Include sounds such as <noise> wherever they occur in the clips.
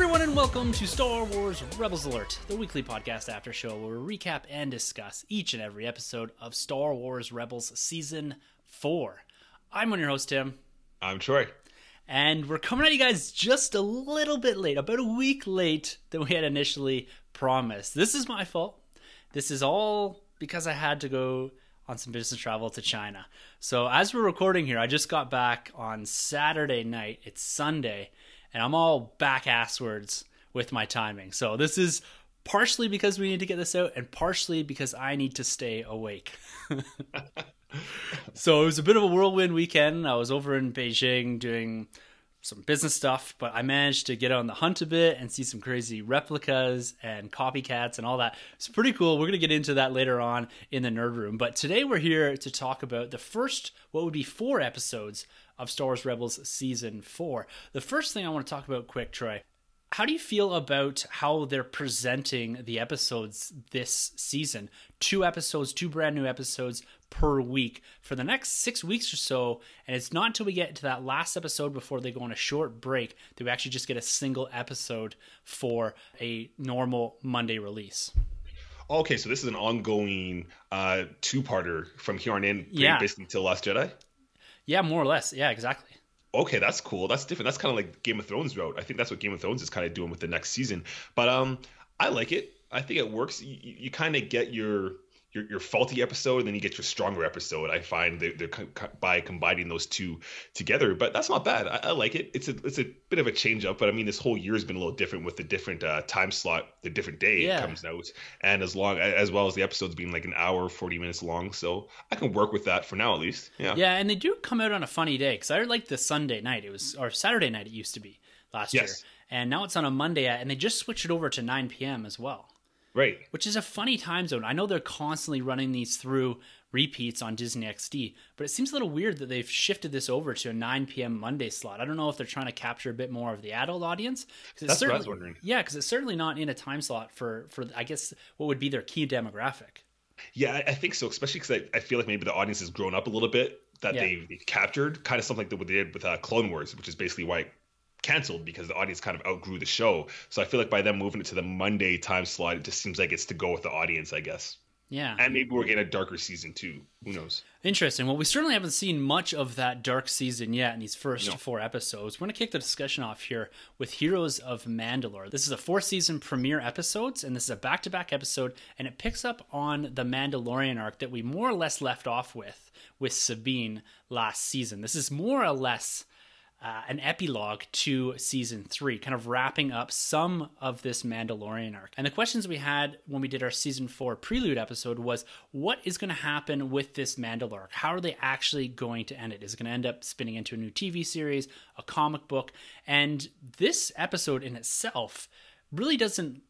Everyone, and welcome to Star Wars Rebels Alert, the weekly podcast after show where we recap and discuss each and every episode of Star Wars Rebels Season 4. I'm one of your host, Tim, I'm Troy. and we're coming at you guys just a little bit late, about a week late than we had initially promised. This is my fault. This is all because I had to go on some business travel to China. So as we're recording here, I just got back on Saturday night. It's Sunday, and I'm all back asswards with my timing. So this is partially because we need to get this out, and partially because I need to stay awake. <laughs> so it was a bit of a whirlwind weekend. I was over in Beijing doing some business stuff, but I managed to get on the hunt a bit and see some crazy replicas and copycats and all that. It's pretty cool. We're going to get into that later on in the nerd room. But today we're here to talk about the first, what would be four episodes of Star Wars Rebels Season 4. The first thing I want to talk about quick, Troy. How do you feel about how they're presenting the episodes this season? Two episodes, two brand new episodes per week for the next six weeks or so. And it's not until we get to that last episode before they go on a short break that we actually just get a single episode for a normal Monday release. Okay, so this is an ongoing uh, two-parter from here on in, Yeah. basically till Last Jedi. Yeah, more or less. Yeah, exactly. Okay, that's cool. That's different. That's kind of like Game of Thrones route. I think that's what Game of Thrones is kind of doing with the next season. But um, I like it. I think it works. You, you, kind of get your, your your faulty episode, and then you get your stronger episode. I find they're, they're co- co- by combining those two together. But that's not bad. I, I like it. It's a it's a bit of a change up. But I mean, this whole year has been a little different with the different uh, time slot, the different day Yeah. it comes out, and as long as well as the episodes being like an hour, forty minutes long. So I can work with that for now at least. Yeah. Yeah, and they do come out on a funny day because I like the Sunday night. It was or Saturday night. It used to be last Yes. year, and now it's on a Monday, and they just switched it over to 9 p.m. as well. Right. which is a funny time zone. I know they're constantly running these through repeats on Disney XD, but it seems a little weird that they've shifted this over to a 9 p.m. Monday slot. I don't know if they're trying to capture a bit more of the adult audience. That's what I was wondering. Yeah, because it's certainly not in a time slot for for I guess what would be their key demographic. Yeah, I- think so, especially because I, I feel like maybe the audience has grown up a little bit that Yeah. they've, they've captured, kind of something like what they did with uh, Clone Wars, which is basically why canceled because the audience kind of outgrew the show. So I feel like by them moving it to the Monday time slot, it just seems like it's to go with the audience, I guess. Yeah. And maybe we're getting a darker season too. Who knows? Interesting. Well, we certainly haven't seen much of that dark season yet in these first No. four episodes. We're going to kick the discussion off here with Heroes of Mandalore. This is a four season premiere episodes, and this is a back to back episode, and it picks up on the Mandalorian arc that we more or less left off with with Sabine last season. This is more or less uh, an epilogue to season three, kind of wrapping up some of this Mandalorian arc. And the questions we had when we did our season four prelude episode was what is going to happen with this Mandalore arc? How are they actually going to end it? Is it going to end up spinning into a new TV series, a comic book? And this episode in itself really doesn't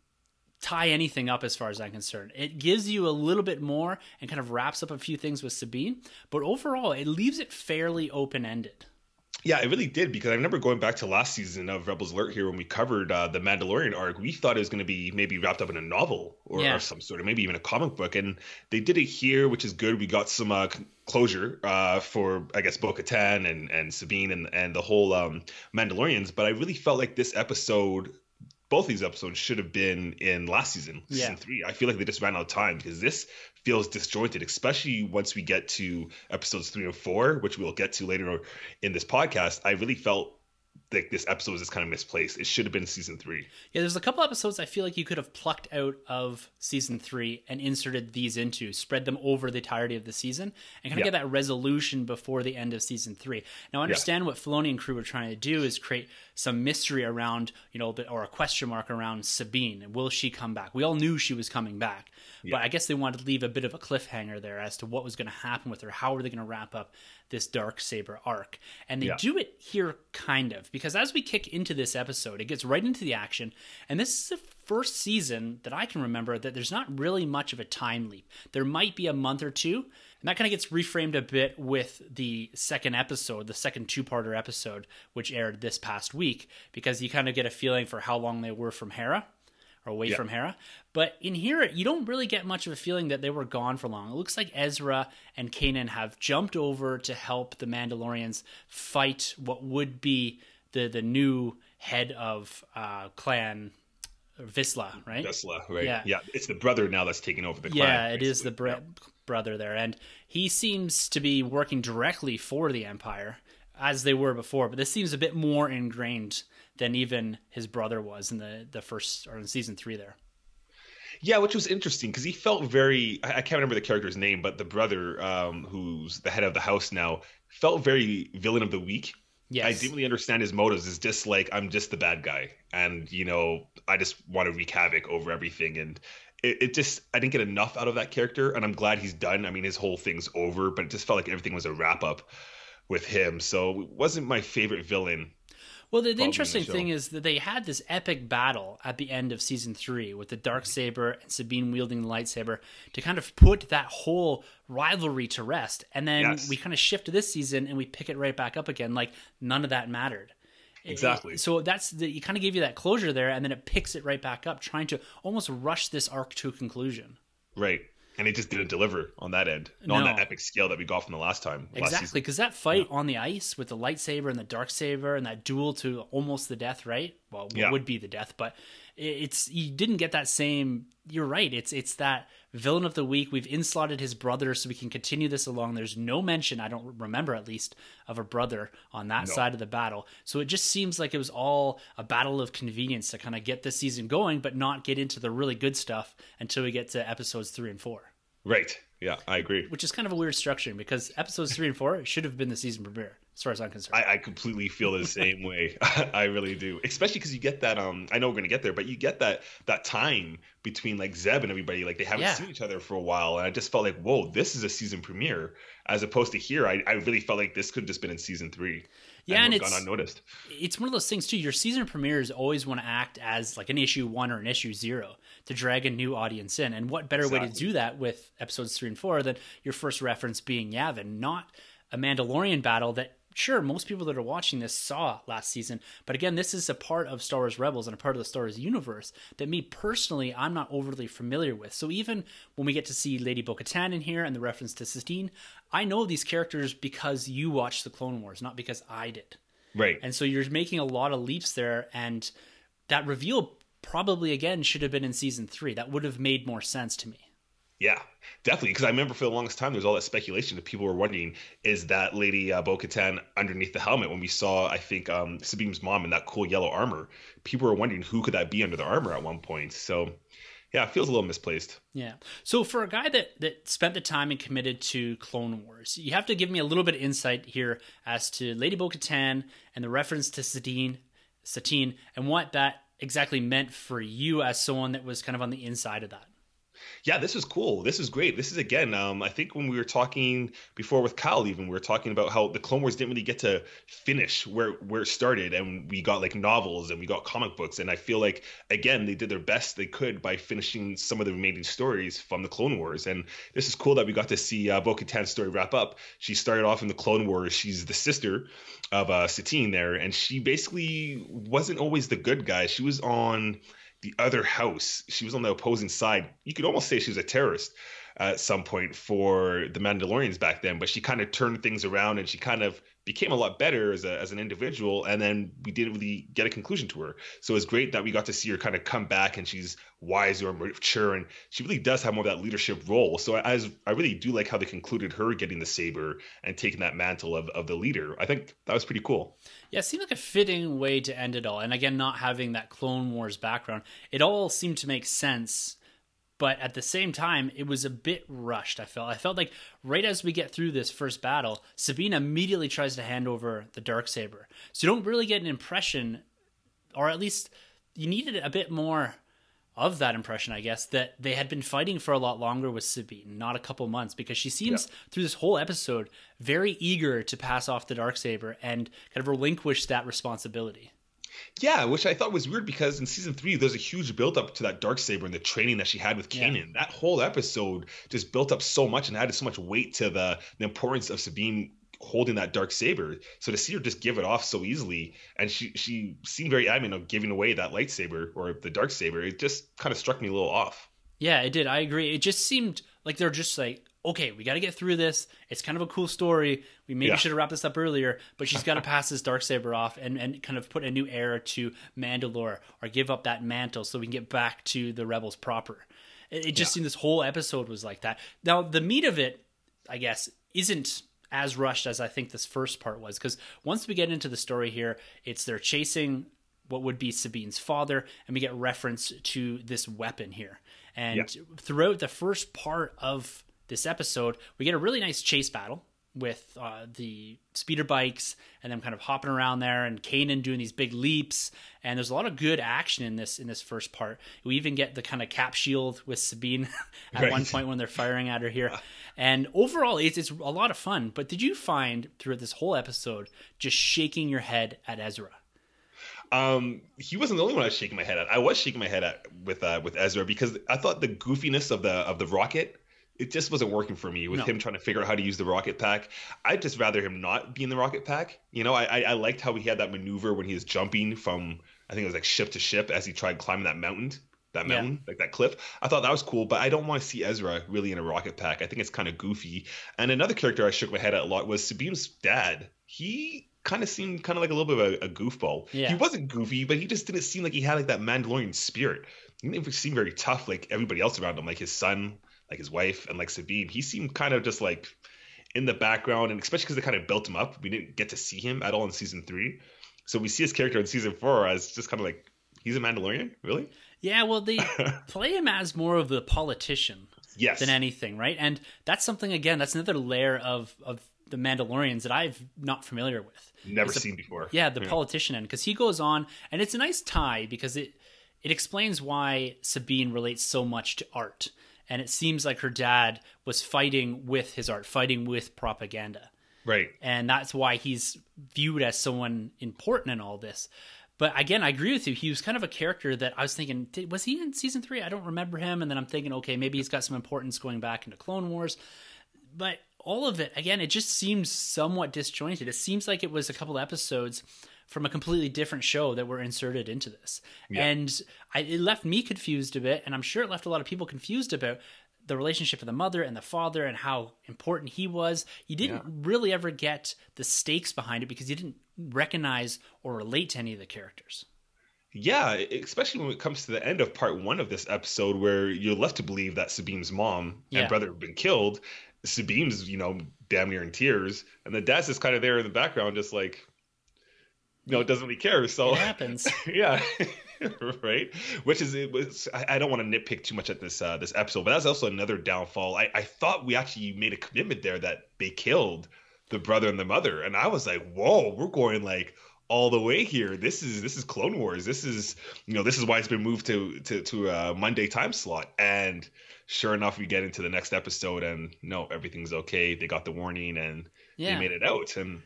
tie anything up as far as I'm concerned. It gives you a little bit more and kind of wraps up a few things with Sabine, but overall, it leaves it fairly open ended. Yeah, it really did because I remember going back to last season of Rebels Alert here when we covered uh, the Mandalorian arc. We thought it was going to be maybe wrapped up in a novel or, Yeah. or some sort of maybe even a comic book, and they did it here, which is good. We got some uh, closure uh, for I guess Bo-Katan and and Sabine and and the whole um, Mandalorians. But I really felt like this episode. Both these episodes should have been in last season, season three. I feel like they just ran out of time because this feels disjointed, especially once we get to episodes three and four, which we'll get to later in this podcast. I really felt like this episode was just kind of misplaced. It should have been season three. Yeah, there's a couple episodes I feel like you could have plucked out of season three and inserted these into, spread them over the entirety of the season, and kind of Yeah. get that resolution before the end of season three. Now, I understand what Filoni and crew were trying to do is create some mystery around, you know, or a question mark around Sabine. Will she come back? We all knew she was coming back, but I guess they wanted to leave a bit of a cliffhanger there as to what was going to happen with her. How are they going to wrap up this dark saber arc and they Yeah. do it here kind of because as we kick into this episode it gets right into the action and this is the first season that i can remember that there's not really much of a time leap there might be a month or two and that kind of gets reframed a bit with the second episode the second two-parter episode which aired this past week because you kind of get a feeling for how long they were from hera or away Yeah. from Hera. But in here, you don't really get much of a feeling that they were gone for long. It looks like Ezra and Kanan have jumped over to help the Mandalorians fight what would be the the new head of uh, clan Vizsla, right? Vizsla, right? Yeah. Yeah. It's the brother now that's taking over the clan. yeah, it is the basically. Br- brother there, and he seems to be working directly for the Empire as they were before. But this seems a bit more ingrained than even his brother was in the the first or in season three there. Yeah, which was interesting because he felt very. I I can't remember the character's name, but the brother, um, who's the head of the house now, felt very villain of the week. Yes. I didn't really understand his motives. It's just like I'm just the bad guy, and you know, I just want to wreak havoc over everything. And it, it just, I didn't get enough out of that character, and I'm glad he's done. I mean, his whole thing's over, but it just felt like everything was a wrap up with him. So it wasn't my favorite villain. Well, the, the Probably in the interesting thing is that they had this epic battle at the end of season three with the dark saber and Sabine wielding the lightsaber to kind of put that whole rivalry to rest. And then Yes. we kind of shift to this season and we pick it right back up again, like none of that mattered. Exactly. it- so that's the, you kind of gave you that closure there, and then it picks it right back up, trying to almost rush this arc to a conclusion. Right. And it just didn't deliver on that end, not on that epic scale that we got from the last time. Exactly, because that fight on the ice with the lightsaber and the dark saber and that duel to almost the death, right? Well, what Yeah. would be the death, but it's you didn't get that same. You're right. It's it's that villain of the week. We've inslotted his brother, so we can continue this along. There's no mention, I don't remember at least, of a brother on that No. side of the battle. So it just seems like it was all a battle of convenience to kind of get this season going, but not get into the really good stuff until we get to episodes three and four Right. Yeah, I agree. which is kind of a weird structure because episodes three and four should have been the season premiere, as far as I'm concerned. I, I completely feel the same way. <laughs> I really do, especially because you get that. Um, I know we're gonna get there, but you get that that time between like Zeb and everybody. Like they haven't Yeah. seen each other for a while, and I just felt like, whoa, this is a season premiere, as opposed to here. I, I really felt like this could have just been in season three. Yeah, and have it's- gone unnoticed. it's one of those things too. Your season premieres always want to act as like an issue one or an issue zero to drag a new audience in. And what better way to do that with episodes three and four than your first reference being Yavin, not a Mandalorian battle that sure most people that are watching this saw last season. But again, this is a part of Star Wars Rebels and a part of the Star Wars universe that me personally I'm not overly familiar with. So even when we get to see Lady Bo-Katan in here and the reference to Satine, I know these characters because you watched the Clone Wars, not because I did. Right. And so you're making a lot of leaps there, and that reveal probably again should have been in season three. That would have made more sense to me. Yeah, definitely. Because I remember for the longest time, there was all that speculation that people were wondering, is that Lady uh, Bo Katan underneath the helmet? When we saw, I think, um, Sabine's mom in that cool yellow armor, people were wondering who could that be under the armor at one point. So, yeah, it feels a little misplaced. Yeah. So for a guy that that spent the time and committed to Clone Wars, you have to give me a little bit of insight here as to Lady Bo-Katan and the reference to Satine, Satine, and what that exactly meant for you as someone that was kind of on the inside of that. Yeah, this is cool. This is great. This is again, um, I think when we were talking before with Kyle, even we were talking about how the Clone Wars didn't really get to finish where where it started, and we got like novels and we got comic books, and I feel like again they did their best they could by finishing some of the remaining stories from the Clone Wars, and this is cool that we got to see uh, Bo-Katan's story wrap up. She started off in the Clone Wars. She's the sister of uh, Satine there, and she basically wasn't always the good guy. She was on the other house. She was on the opposing side. You could almost say she was a terrorist at some point for the Mandalorians back then, but she kind of turned things around and she kind of became a lot better as, a, as an individual. And then we didn't really get a conclusion to her. So it's great that we got to see her kind of come back and she's wiser and mature and she really does have more of that leadership role. So as I really do like how they concluded her getting the saber and taking that mantle of, of the leader. I think that was pretty cool. Yeah, it seemed like a fitting way to end it all. And again, not having that Clone Wars background, it all seemed to make sense. But at the same time, it was a bit rushed. I felt. I felt like right as we get through this first battle, Sabine immediately tries to hand over the dark saber. So you don't really get an impression, or at least you needed a bit more of that impression, I guess, that they had been fighting for a lot longer with Sabine, not a couple months, because she seems yeah. through this whole episode very eager to pass off the dark saber and kind of relinquish that responsibility. Yeah, which I thought was weird because in season three, there's a huge buildup to that dark saber and the training that she had with Kanan. Yeah. That whole episode just built up so much and added so much weight to the, the importance of Sabine holding that dark saber. So to see her just give it off so easily, and she she seemed very adamant of giving away that lightsaber or the dark saber, it just kind of struck me a little off. Yeah, it did. I agree. It just seemed like they're just like, okay, we got to get through this. It's kind of a cool story. We maybe yeah. should have wrapped this up earlier, but she's got to <laughs> pass this dark saber off and and kind of put a new era to Mandalore or give up that mantle so we can get back to the rebels proper. It, it just yeah. seemed this whole episode was like that. Now the meat of it, I guess, isn't as rushed as I think this first part was. Because once we get into the story here, it's they're chasing what would be Sabine's father, and we get reference to this weapon here. And yeah. throughout the first part of this episode, we get a really nice chase battle with uh, the speeder bikes and them kind of hopping around there and Kanan doing these big leaps and there's a lot of good action in this in this first part. We even get the kind of cap shield with Sabine <laughs> at right. one point when they're firing at her here. <laughs> And overall it's it's a lot of fun. But did you find throughout this whole episode just shaking your head at Ezra? Um, he wasn't the only one I was shaking my head at. I was shaking my head at with uh, with Ezra because I thought the goofiness of the of the rocket it just wasn't working for me with no. him trying to figure out how to use the rocket pack. I'd just rather him not be in the rocket pack. You know, I, I, I liked how he had that maneuver when he was jumping from I think it was like ship to ship as he tried climbing that mountain, that mountain, yeah. like that cliff. I thought that was cool, but I don't want to see Ezra really in a rocket pack. I think it's kind of goofy. And another character I shook my head at a lot was Sabine's dad. He kind of seemed kind of like a little bit of a, a goofball. Yeah. He wasn't goofy, but he just didn't seem like he had like that Mandalorian spirit. He didn't seem very tough like everybody else around him, like his son like his wife and like Sabine, he seemed kind of just like in the background, and especially because they kind of built him up. We didn't get to see him at all in season three, so we see his character in season four as just kind of like he's a Mandalorian, really. Yeah, well, they <laughs> play him as more of the politician, yes. than anything, right? And that's something again. That's another layer of of the Mandalorians that I've not familiar with. Never seen before. Yeah, the yeah. politician end because he goes on, and it's a nice tie because it it explains why Sabine relates so much to art and it seems like her dad was fighting with his art, fighting with propaganda. Right. And that's why he's viewed as someone important in all this. But again, I agree with you. He was kind of a character that I was thinking, was he in season three? I don't remember him. And then I'm thinking, okay, maybe he's got some importance going back into Clone Wars. But all of it, again, it just seems somewhat disjointed. It seems like it was a couple episodes from a completely different show that were inserted into this. Yeah. And I, it left me confused a bit, and I'm sure it left a lot of people confused about the relationship of the mother and the father and how important he was. You didn't yeah. really ever get the stakes behind it because you didn't recognize or relate to any of the characters. Yeah, especially when it comes to the end of part one of this episode, where you're left to believe that Sabine's mom yeah. and brother have been killed. Sabine's, you know, damn near in tears, and the dad's just kind of there in the background, just like, you know, doesn't really care. So it happens. <laughs> yeah. <laughs> right. Which is it was I, don't want to nitpick too much at this uh, this episode, but that's also another downfall. I, I thought we actually made a commitment there that they killed the brother and the mother, and I was like, whoa, we're going like all the way here. This is this is Clone Wars. This is you know this is why it's been moved to to to a Monday time slot. And sure enough, we get into the next episode, and no, everything's okay. They got the warning, and yeah. they made it out. And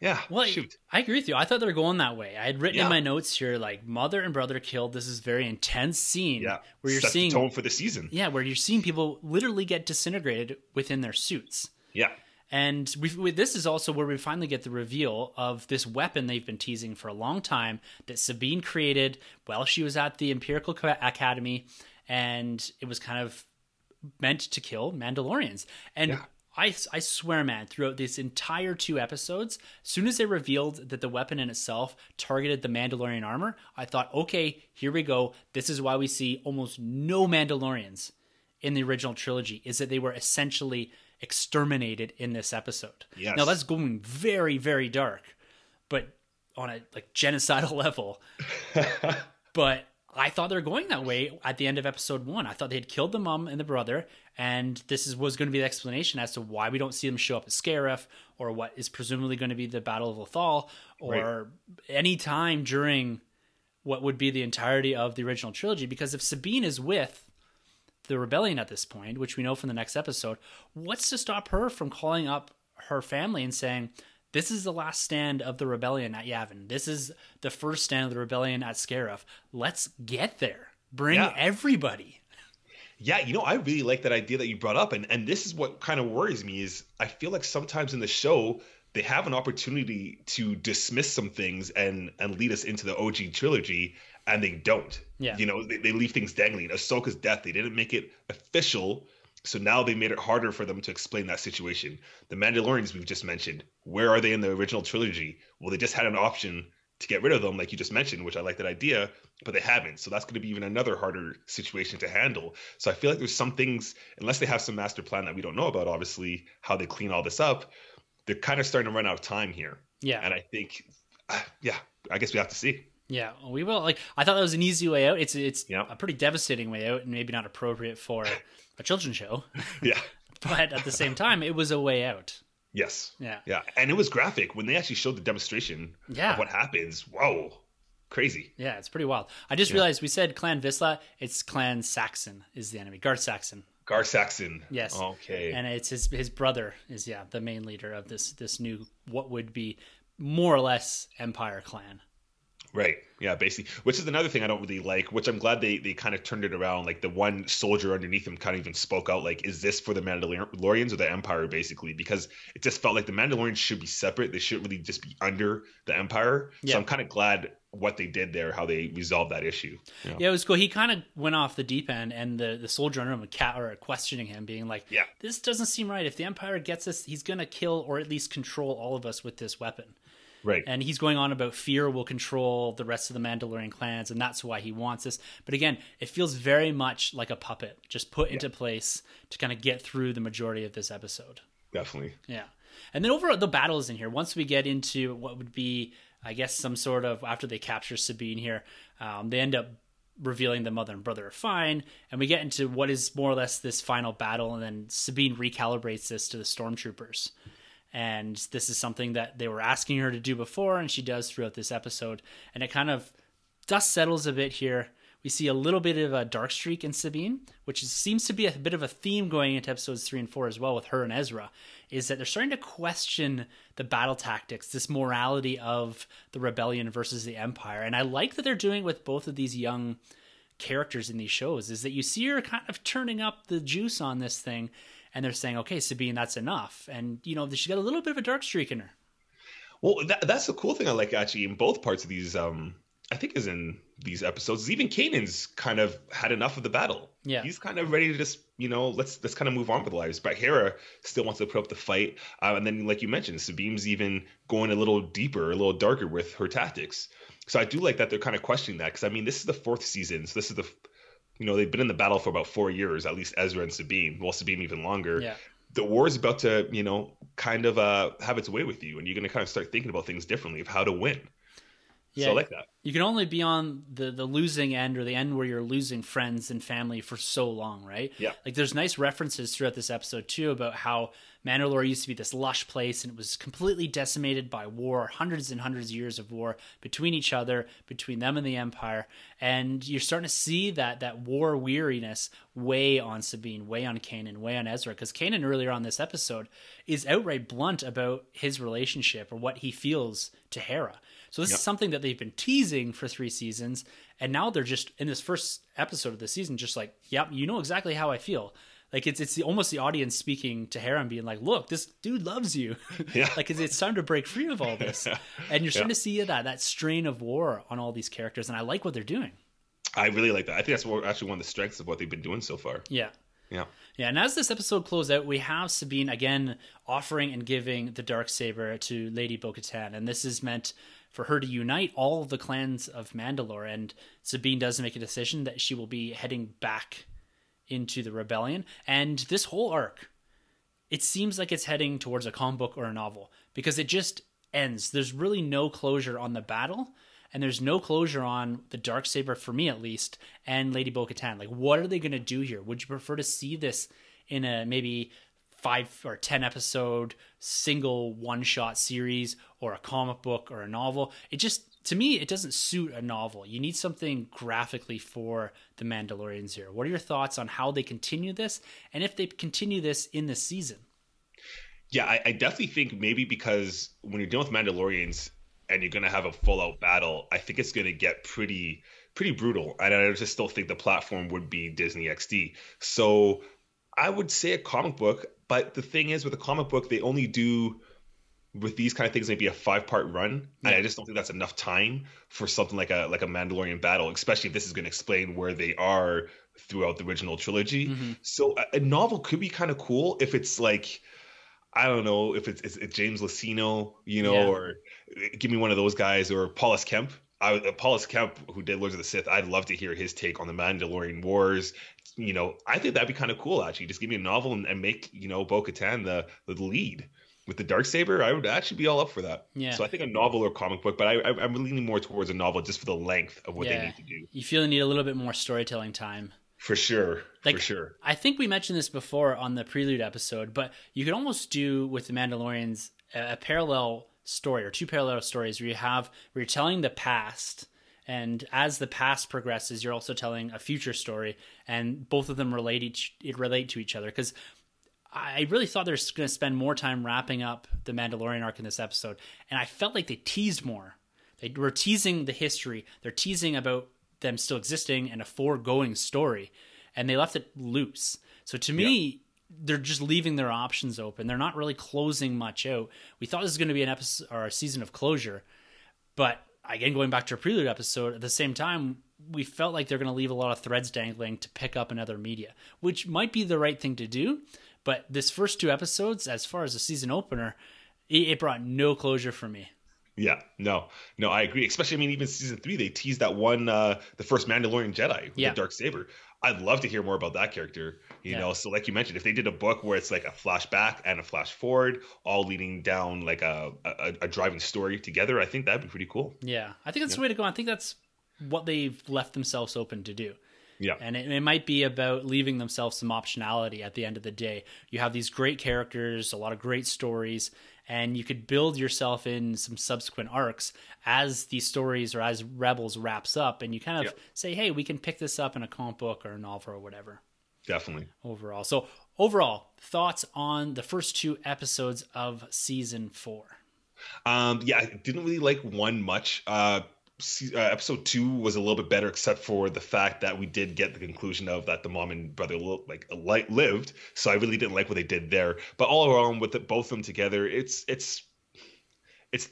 yeah. Well, shoot. I agree with you. I thought they were going that way. I had written yeah. in my notes here like mother and brother killed. This is very intense scene. Yeah. Where you're Set seeing tone for the season. Yeah, where you're seeing people literally get disintegrated within their suits. Yeah. And we, this is also where we finally get the reveal of this weapon they've been teasing for a long time that Sabine created while she was at the Imperial Academy, and it was kind of meant to kill Mandalorians. And yeah. I, I swear, man, throughout this entire two episodes, as soon as they revealed that the weapon in itself targeted the Mandalorian armor, I thought, okay, here we go. This is why we see almost no Mandalorians in the original trilogy, is that they were essentially exterminated in this episode. Yes. Now that's going very, very dark, but on a like genocidal <laughs> level. <laughs> but I thought they were going that way at the end of episode one. I thought they had killed the mom and the brother, and this is, was going to be the explanation as to why we don't see them show up at Scarif or what is presumably going to be the Battle of Lothal or right. any time during what would be the entirety of the original trilogy. Because if Sabine is with the rebellion at this point, which we know from the next episode, what's to stop her from calling up her family and saying, this is the last stand of the rebellion at Yavin. This is the first stand of the rebellion at Scarif. Let's get there. Bring yeah. everybody. Yeah, you know, I really like that idea that you brought up, and and this is what kind of worries me is I feel like sometimes in the show they have an opportunity to dismiss some things and and lead us into the OG trilogy, and they don't. Yeah, you know, they, they leave things dangling. Ahsoka's death, they didn't make it official, so now they made it harder for them to explain that situation. The Mandalorians we've just mentioned, where are they in the original trilogy? Well, they just had an option to get rid of them, like you just mentioned, which I like that idea, but they haven't. So that's going to be even another harder situation to handle. So I feel like there's some things, unless they have some master plan that we don't know about, obviously, how they clean all this up, they're kind of starting to run out of time here. Yeah. And I think, uh, yeah, I guess we have to see. Yeah, we will. Like, I thought that was an easy way out. It's it's yeah. a pretty devastating way out, and maybe not appropriate for a children's show. <laughs> yeah. <laughs> but at the same time, it was a way out. Yes. Yeah. Yeah. And it was graphic when they actually showed the demonstration yeah. of what happens. Whoa. Crazy. Yeah, it's pretty wild. I just yeah. realized we said Clan Vizsla. It's Clan Saxon is the enemy. Garth Saxon. Gar Saxon. Yes. Okay. And it's his his brother is yeah the main leader of this this new what would be more or less Empire clan. Right. Yeah, basically. Which is another thing I don't really like, which I'm glad they, they kind of turned it around. Like the one soldier underneath him kind of even spoke out, like, is this for the Mandalorians or the Empire, basically? Because it just felt like the Mandalorians should be separate. They shouldn't really just be under the Empire. Yeah. So I'm kind of glad what they did there, how they resolved that issue. Yeah, yeah it was cool. He kind of went off the deep end, and the, the soldier under him cat or questioning him, being like, "Yeah, this doesn't seem right. If the Empire gets us, he's gonna kill or at least control all of us with this weapon." Right. And he's going on about fear will control the rest of the Mandalorian clans, and that's why he wants this. But again, it feels very much like a puppet, just put yeah. into place to kind of get through the majority of this episode. Definitely. Yeah. And then over the battles in here, once we get into what would be, I guess, some sort of after they capture Sabine here, um, they end up revealing the mother and brother are fine, and we get into what is more or less this final battle, and then Sabine recalibrates this to the stormtroopers and this is something that they were asking her to do before and she does throughout this episode. And it kind of dust settles a bit here. We see a little bit of a dark streak in sabine which is, seems to be a bit of a theme going into episodes 3 and 4 as well with her and ezra is that they're starting to question the battle tactics this morality of the rebellion versus the empire. And i like that they're doing with both of these young characters in these shows is that you see her kind of turning up the juice on this thing and they're saying, okay, Sabine, that's enough. And, you know, she's got a little bit of a dark streak in her. Well, that, that's the cool thing I like actually in both parts of these. Um, I think is in these episodes. Is Even Kanan's kind of had enough of the battle. Yeah, he's kind of ready to just you know let's let's kind of move on with lives. But Hera still wants to put up the fight, uh, and then like you mentioned, Sabine's even going a little deeper, a little darker with her tactics. So I do like that they're kind of questioning that because I mean this is the fourth season, so this is the you know they've been in the battle for about four years, at least Ezra and Sabine. Well, Sabine even longer. Yeah. The war is about to, you know, kind of uh, have its way with you, and you're going to kind of start thinking about things differently of how to win. Yeah, so I like that. You can only be on the the losing end or the end where you're losing friends and family for so long, right? Yeah. Like there's nice references throughout this episode too about how Mandalore used to be this lush place and it was completely decimated by war, hundreds and hundreds of years of war between each other, between them and the Empire. And you're starting to see that that war weariness weigh on Sabine, weigh on Kanan, weigh on Ezra. Because Kanan earlier on this episode is outright blunt about his relationship or what he feels to Hera. So this yep. is something that they've been teasing for three seasons, and now they're just in this first episode of the season, just like, yep, you know exactly how I feel. Like it's it's the, almost the audience speaking to and being like, "Look, this dude loves you." <laughs> Yeah. like it's, it's, time to break free of all this, <laughs> and you're starting yeah. to see that that strain of war on all these characters, and I like what they're doing. I really like that. I think that's what, actually one of the strengths of what they've been doing so far. Yeah. Yeah. Yeah, and as this episode closes out, we have Sabine again offering and giving the dark saber to Lady Bo-Katan, and this is meant for her to unite all the clans of Mandalore. And Sabine does make a decision that she will be heading back into the rebellion. And this whole arc, it seems like it's heading towards a comic book or a novel because it just ends. There's really no closure on the battle. And there's no closure on the dark saber for me at least, and Lady Bo-Katan. Like, what are they going to do here? Would you prefer to see this in a maybe five or 10 episode single one shot series or a comic book or a novel. It just, to me, it doesn't suit a novel. You need something graphically for the Mandalorians here. What are your thoughts on how they continue this and if they continue this in the season? Yeah, I, I definitely think maybe because when you're dealing with Mandalorians and you're going to have a full out battle, I think it's going to get pretty pretty brutal. And I just still think the platform would be Disney XD. So I would say a comic book, but the thing is with a comic book, they only do with these kind of things maybe a five part run yeah. and i just don't think that's enough time for something like a like a mandalorian battle especially if this is going to explain where they are throughout the original trilogy mm-hmm. so a, a, novel could be kind of cool if it's like i don't know if it's, it's, james luceno you know yeah. or give me one of those guys or Paul S. Kemp I, Paul S. Kemp, who did Lords of the Sith, I'd love to hear his take on the Mandalorian Wars. You know, I think that'd be kind of cool. Actually, just give me a novel and, and make you know Bo Katan the the lead with the dark saber. I would actually be all up for that. Yeah. So I think a novel or comic book, but I, am leaning more towards a novel just for the length of what yeah. they need to do. You feel they need a little bit more storytelling time. For sure. Like, for sure. I think we mentioned this before on the prelude episode, but you could almost do with the Mandalorians a, a parallel story or two parallel stories where you have where you're telling the past and as the past progresses you're also telling a future story and both of them relate each it relate to each other because I really thought they're going to spend more time wrapping up the Mandalorian arc in this episode, and I felt like they teased more. They were teasing the history. They're teasing about them still existing and a foregoing story, and they left it loose. So to me, they're just leaving their options open. They're not really closing much out. We thought this was going to be an episode or a season of closure, but again, going back to a prelude episode, at the same time, we felt like they're going to leave a lot of threads dangling to pick up another media, which might be the right thing to do. But this first two episodes, as far as the season opener, it, it brought no closure for me. Yeah, no, no, I agree. Especially, I mean, even season three, they teased that one, uh, the first Mandalorian Jedi with yeah. the dark saber. I'd love to hear more about that character. You yeah. know, so like you mentioned, if they did a book where it's like a flashback and a flash forward, all leading down like a a, a driving story together, I think that'd be pretty cool. Yeah, I think that's yeah. the way to go. I think that's what they've left themselves open to do. Yeah. And it, it, might be about leaving themselves some optionality at the end of the day. You have these great characters, a lot of great stories, and you could build yourself in some subsequent arcs as these stories or as Rebels wraps up, and you kind of say, hey, we can pick this up in a comic book or a novel or whatever. Definitely. Overall. So, overall, thoughts on the first two episodes of season four? Um, yeah, I didn't really like one much. Uh, uh, episode two was a little bit better, except for the fact that we did get the conclusion of that the mom and brother like lived. So I really didn't like what they did there. But all around with it, both of them together, it's it's it's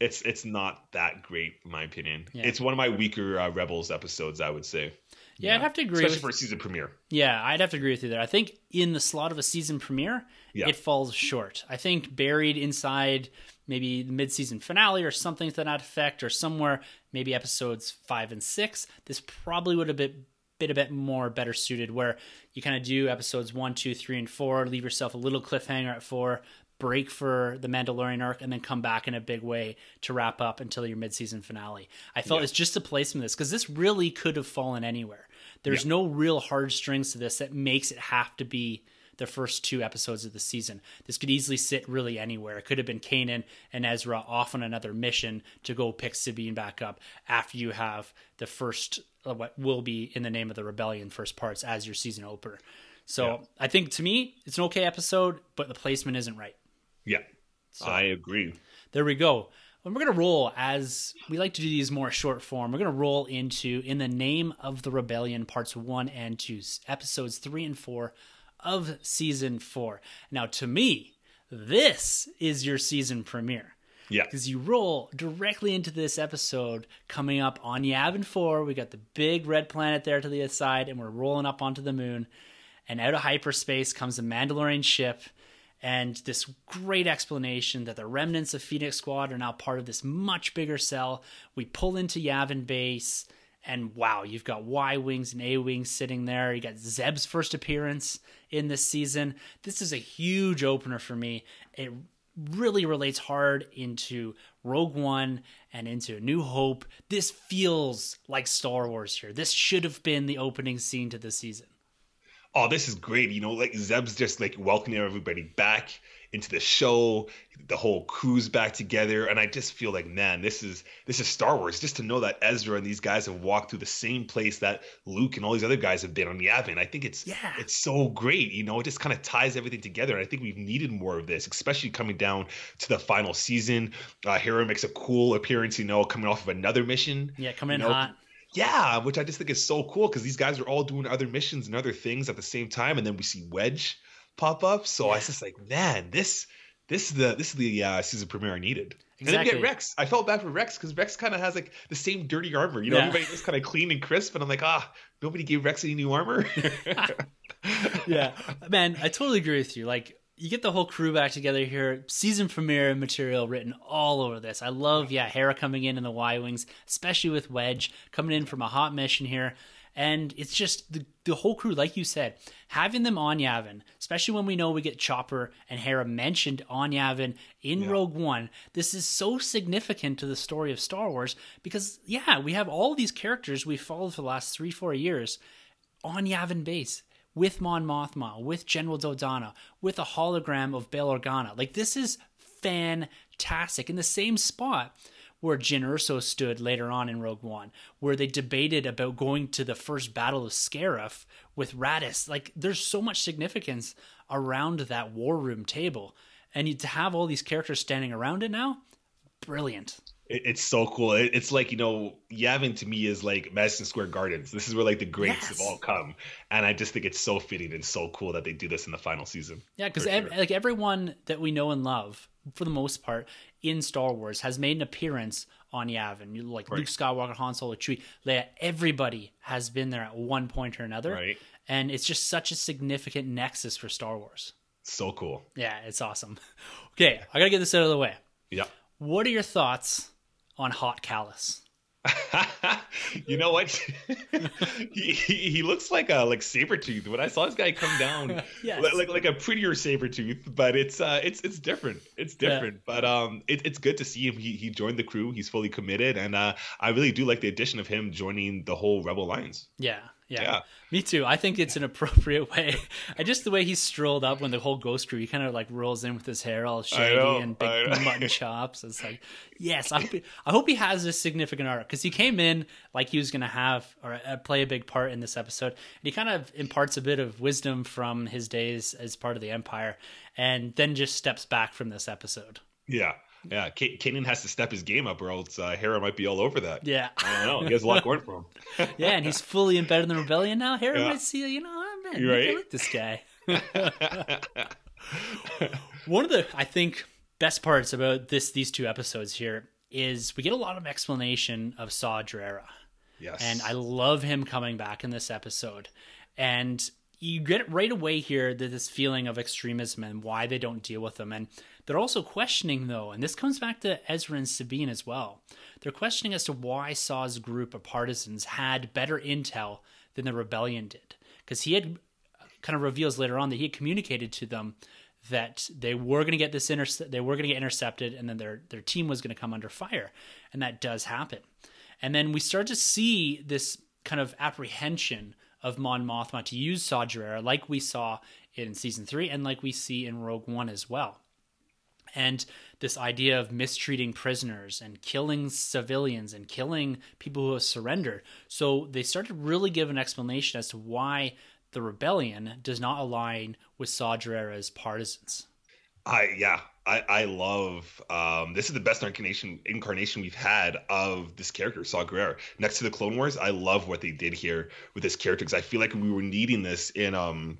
it's it's not that great in my opinion. Yeah. It's one of my weaker uh, Rebels episodes, I would say. Yeah, yeah, I'd have to agree. Especially with, for a season premiere. Yeah, I'd have to agree with you there. I think in the slot of a season premiere, yeah. it falls short. I think buried inside maybe the mid-season finale or something to that effect, or somewhere maybe episodes five and six, this probably would have been bit a bit more better suited where you kind of do episodes one, two, three, and four, leave yourself a little cliffhanger at four, break for the Mandalorian arc, and then come back in a big way to wrap up until your mid-season finale. I felt yeah. it's just a placement of this because this really could have fallen anywhere. There's yeah. no real hard strings to this that makes it have to be the first two episodes of the season. This could easily sit really anywhere. It could have been Kanan and Ezra off on another mission to go pick Sabine back up after you have the first, uh, what will be in the name of the rebellion first parts as your season opener. So yeah. I think to me, it's an okay episode, but the placement isn't right. Yeah, so, I agree. There we go. And we're going to roll as we like to do these more short form. We're going to roll into In the Name of the Rebellion, parts one and two, episodes three and four of season four. Now, to me, this is your season premiere. Yeah. Because you roll directly into this episode coming up on Yavin 4. We got the big red planet there to the side, and we're rolling up onto the moon. And out of hyperspace comes a Mandalorian ship and this great explanation that the remnants of Phoenix Squad are now part of this much bigger cell. We pull into Yavin Base, and wow, you've got Y Wings and A Wings sitting there. You got Zeb's first appearance in this season. This is a huge opener for me. It really relates hard into Rogue One and into New Hope. This feels like Star Wars here. This should have been the opening scene to the season. Oh, this is great. You know, like Zeb's just like welcoming everybody back into the show. The whole crew's back together, and I just feel like, man, this is this is Star Wars. Just to know that Ezra and these guys have walked through the same place that Luke and all these other guys have been on Yavin. I think it's Yeah. it's so great. You know, it just kind of ties everything together. And I think we've needed more of this, especially coming down to the final season. Uh, Hera makes a cool appearance. You know, coming off of another mission. Yeah, coming in You know, hot. Yeah, which I just think is so cool because these guys are all doing other missions and other things at the same time, and then we see Wedge pop up. So I was just like, man, this this is the this is the uh, season premiere I needed. And then we get Rex. I felt bad for Rex because Rex kind of has like the same dirty armor. You know, Yeah. everybody was kind of clean and crisp, and I'm like, ah, nobody gave Rex any new armor. <laughs> yeah, man, I totally agree with you. Like, you get the whole crew back together here. Season premiere material written all over this. I love, yeah, Hera coming in in the Y wings, especially with Wedge coming in from a hot mission here. And it's just the, the whole crew, like you said, having them on Yavin, especially when we know we get Chopper and Hera mentioned on Yavin in Yeah. Rogue One. This is so significant to the story of Star Wars because, yeah, we have all these characters we've followed for the last three, four years on Yavin base with Mon Mothma, with General Dodonna, with a hologram of Bail Organa. Like this is fantastic. In the same spot where Jyn Erso stood later on in Rogue One, where they debated about going to the first battle of Scarif with Raddus. Like there's so much significance around that war room table. And to have all these characters standing around it now, brilliant. It- it's so cool. It- it's like you know, Yavin to me is like Madison Square Gardens. This is where like the greats Yes. have all come, and I just think it's so fitting and so cool that they do this in the final season. Yeah, because ev- sure. like everyone that we know and love, for the most part, in Star Wars has made an appearance on Yavin. You like Right. Luke Skywalker, Han Solo, Chewie, Leia. Everybody has been there at one point or another, Right. and it's just such a significant nexus for Star Wars. So cool. Yeah, it's awesome. <laughs> Okay, I gotta get this out of the way. Yeah. What are your thoughts on Hot Kallus? <laughs> you know what? <laughs> he, he he looks like a like saber tooth. When I saw this guy come down, <laughs> Yes. like like a prettier saber tooth, but it's uh it's it's different. It's Yeah. different. But um it, it's good to see him. He he joined the crew. He's fully committed and uh I really do like the addition of him joining the whole Rebel Alliance. Yeah, yeah, Yeah. Me too. I think it's an appropriate <laughs> way. I just the way he strolled up when the whole ghost crew, he kind of like rolls in with his hair all shaggy know, and big mutton <laughs> chops. It's like, yes, I hope he, I hope he has a significant arc because he came in like he was going to have or uh, play a big part in this episode, and he kind of imparts a bit of wisdom from his days as part of the Empire, and then just steps back from this episode. Yeah. Yeah, K- Kanan has to step his game up, or else uh, Hera might be all over that. Yeah, I don't know. He has a lot going for him. <laughs> yeah, and he's fully embedded in the rebellion now. Hera Yeah. might see, you know, oh, man, right. like this guy. <laughs> One of the I think best parts about this these two episodes here is we get a lot of explanation of Saw Gerrera. yes. And I love him coming back in this episode. And you get right away here that this feeling of extremism and why they don't deal with them. And they're also questioning though, and this comes back to Ezra and Sabine as well. They're questioning as to why Saw's group of partisans had better intel than the rebellion did. Because he had uh, kind of reveals later on that he had communicated to them that they were going to get this intercept they were going to get intercepted and then their their team was going to come under fire and that does happen and then we start to see this kind of apprehension of Mon Mothma to use Saw Gerrera like we saw in season 3 and like we see in Rogue One as well and this idea of mistreating prisoners and killing civilians and killing people who have surrendered. So they start to really give an explanation as to why the rebellion does not align with Saw partisans. I yeah, I I love um this is the best incarnation incarnation we've had of this character Saw. Next to the Clone Wars, I love what they did here with this character because I feel like we were needing this in um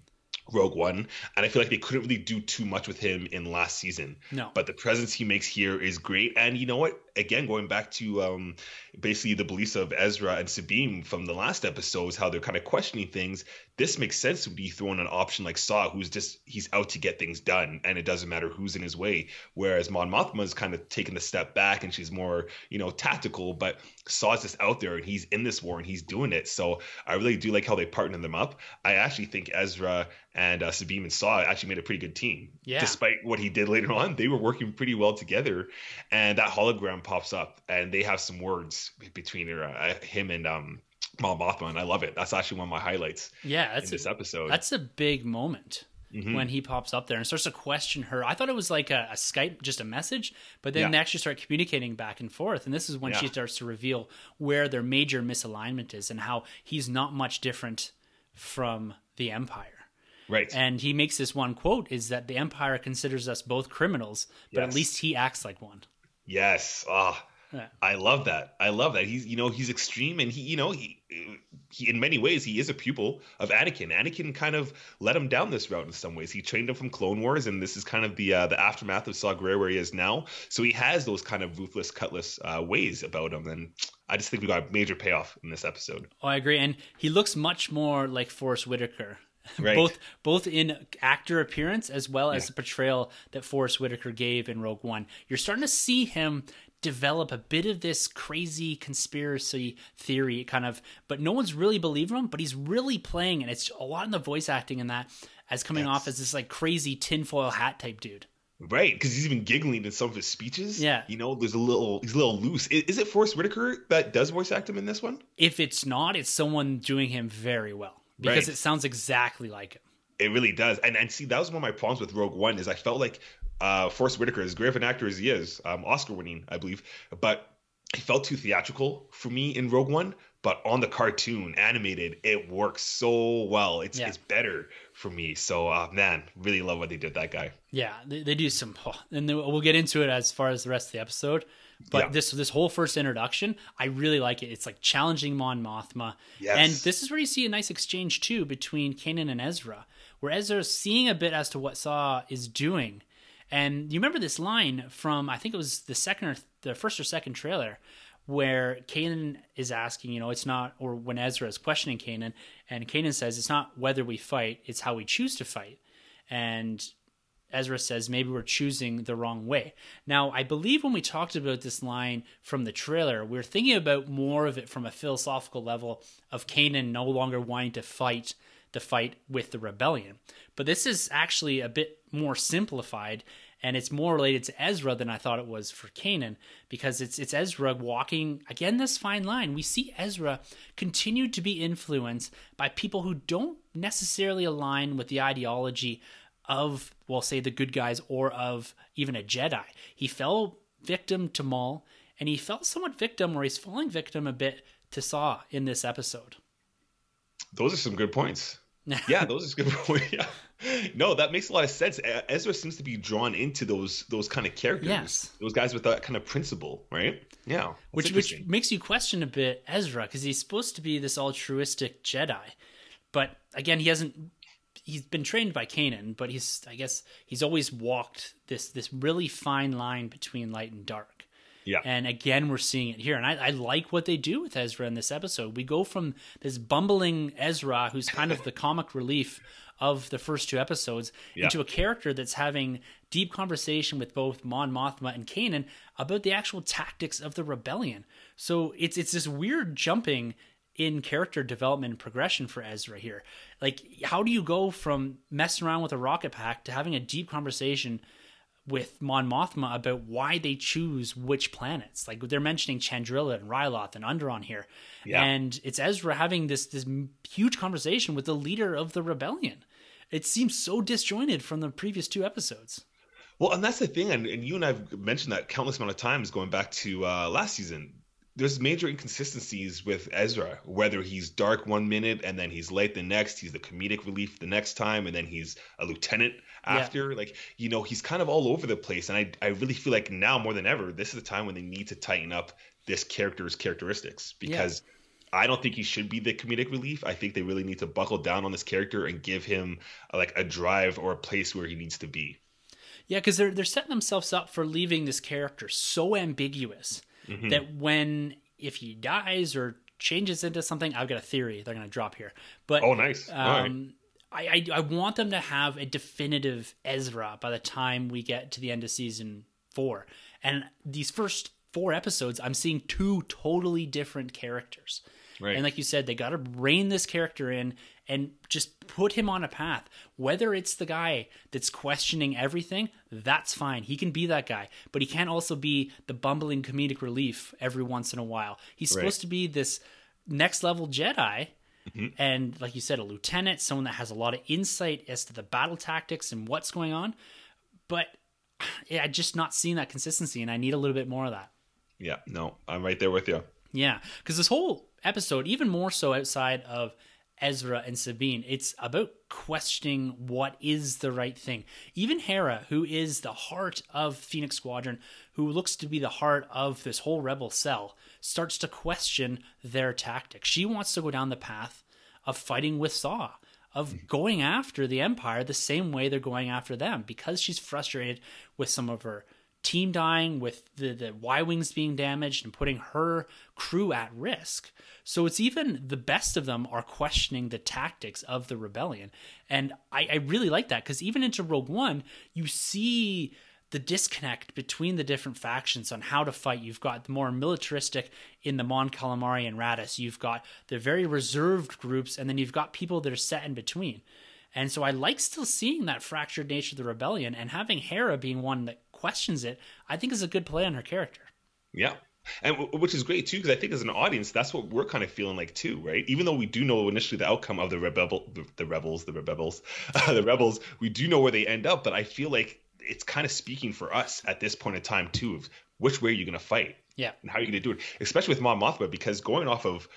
Rogue One, and I feel like they couldn't really do too much with him in last season. No. But the presence he makes here is great, and you know what? Again, going back to um, basically the beliefs of Ezra and Sabine from the last episodes, how they're kind of questioning things. This makes sense to be thrown an option like Saw, who's just he's out to get things done, and it doesn't matter who's in his way. Whereas Mon Mothma is kind of taking a step back, and she's more you know tactical, but Saw's just out there, and he's in this war, and he's doing it. So I really do like how they partner them up. I actually think Ezra and uh, Sabine and Saw actually made a pretty good team. Yeah. Despite what he did later on, they were working pretty well together. And that hologram pops up, and they have some words between her, uh, him and um, Mon Mothma, and I love it. That's actually one of my highlights. Yeah, that's in this a, episode. That's a big moment. Mhm. when he pops up there and starts to question her. I thought it was like a, a Skype, just a message, but then Yeah. they actually start communicating back and forth. And this is when she starts to reveal where their major misalignment is and how he's not much different from the Empire. right. And he makes this one quote is that the Empire considers us both criminals, but at least he acts like one. Yes. Ah, Yeah. I love that. I love that. He's, you know, he's extreme, and he, you know, he, he, in many ways, he is a pupil of Anakin. Anakin kind of led him down this route in some ways. He trained him from Clone Wars, and this is kind of the uh, the aftermath of Saw Gerrera where he is now. So he has those kind of ruthless, cutlass uh, ways about him, and I just think we got a major payoff in this episode. Oh, I agree. And he looks much more like Forest Whitaker. <laughs> Right. both both in actor appearance as well as the portrayal that Forest Whitaker gave in Rogue One. You're starting to see him develop a bit of this crazy conspiracy theory kind of but no one's really believing him, but he's really playing and it's a lot in the voice acting in that as coming Yes. off as this like crazy tinfoil hat type dude. Right, because he's even giggling in some of his speeches. Yeah. you know, there's a little, he's a little loose. Is, is it Forest Whitaker that does voice act him in this one? If it's not, it's someone doing him very well because Right. it sounds exactly like him. It really does. And and see, that was one of my problems with Rogue One is I felt like uh Forest Whitaker, as great of an actor as he is, um, Oscar winning, I believe, but he felt too theatrical for me in Rogue One. But on the cartoon, animated, it works so well. It's Yeah. it's better for me. So uh, man, really love what they did that guy. Yeah, they, they do some, oh, <laughs> and then we'll get into it as far as the rest of the episode. But Yeah. this this whole first introduction, I really like it. It's like challenging Mon Mothma, Yes. and this is where you see a nice exchange too between Kanan and Ezra, where Ezra's seeing a bit as to what Saw is doing. And you remember this line from I think it was the second or the first or second trailer where Kanan is asking, you know, it's not, or when Ezra is questioning Kanan, and Kanan says, it's not whether we fight, it's how we choose to fight. And Ezra says, maybe we're choosing the wrong way. Now, I believe when we talked about this line from the trailer, we are thinking about more of it from a philosophical level of Kanan no longer wanting to fight the fight with the rebellion. But this is actually a bit more simplified and it's more related to Ezra than I thought it was for Kanan because it's it's Ezra walking again this fine line. We see Ezra continue to be influenced by people who don't necessarily align with the ideology of well say the good guys or of even a Jedi. He fell victim to Maul and he fell somewhat victim or he's falling victim a bit to Saw in this episode. Those are some good points. <laughs> yeah, those are good points. <laughs> Yeah. No, that makes a lot of sense. Ezra seems to be drawn into those those kind of characters. Yes. Those guys with that kind of principle, right? Yeah. which which makes you question a bit Ezra because he's supposed to be this altruistic Jedi, but again he hasn't. He's been trained by Kanan, but he's I guess he's always walked this this really fine line between light and dark. Yeah. And again, we're seeing it here, and I, I like what they do with Ezra in this episode. We go from this bumbling Ezra, who's kind of the <laughs> comic relief of the first two episodes, Yeah. into a character that's having deep conversation with both Mon Mothma and Kanan about the actual tactics of the rebellion. So it's it's this weird jumping in character development and progression for Ezra here. Like, how do you go from messing around with a rocket pack to having a deep conversation with Mon Mothma about why they choose which planets? Like they're mentioning Chandrila and Ryloth and Onderon here, Yeah. and it's Ezra having this this huge conversation with the leader of the rebellion. It seems so disjointed from the previous two episodes. Well, and that's the thing, and, and you and I've mentioned that countless amount of times going back to uh, last season. There's major inconsistencies with Ezra, whether he's dark one minute and then he's light the next, he's the comedic relief the next time, and then he's a lieutenant after. Like, you know, he's kind of all over the place. And I, I really feel like now more than ever, this is the time when they need to tighten up this character's characteristics because I don't think he should be the comedic relief. I think they really need to buckle down on this character and give him like a drive or a place where he needs to be. Yeah, because they're they're setting themselves up for leaving this character so ambiguous Mm-hmm. that when if he dies or changes into something, I've got a theory they're going to drop here. But Oh, nice. Right. um, I, I I want them to have a definitive Ezra by the time we get to the end of season four. And these first four episodes, I'm seeing two totally different characters. Right. And like you said, they got to rein this character in and just put him on a path. Whether it's the guy that's questioning everything, that's fine. He can be that guy, but he can't also be the bumbling comedic relief every once in a while. He's Right. supposed to be this next level Jedi. Mhm. And like you said, a lieutenant, someone that has a lot of insight as to the battle tactics and what's going on. But <sighs> yeah, I just not seeing that consistency, and I need a little bit more of that. Yeah, no, I'm right there with you. Yeah, because this whole episode, even more so outside of Ezra and Sabine, it's about questioning what is the right thing. Even Hera, who is the heart of Phoenix Squadron, who looks to be the heart of this whole rebel cell, starts to question their tactics. She wants to go down the path of fighting with Saw, of going after the Empire the same way they're going after them, because she's frustrated with some of her team dying, with the, the Y Wings being damaged, and putting her crew at risk. So it's even the best of them are questioning the tactics of the rebellion. And I, I really like that because even into Rogue One, you see the disconnect between the different factions on how to fight. You've got the more militaristic in the Mon Calamari and Raddus. You've got the very reserved groups, and then you've got people that are set in between. And so I like still seeing that fractured nature of the rebellion, and having Hera being one that questions it, I think is a good play on her character. Yeah. And w- which is great too, because I think as an audience, that's what we're kind of feeling like too, right? Even though we do know initially the outcome of the rebel, the, the rebels, the rebels, uh, <laughs> the rebels, we do know where they end up. But I feel like it's kind of speaking for us at this point in time too, of which way are you going to fight Yeah. and how are you going to do it, especially with Mon Mothma, because going off of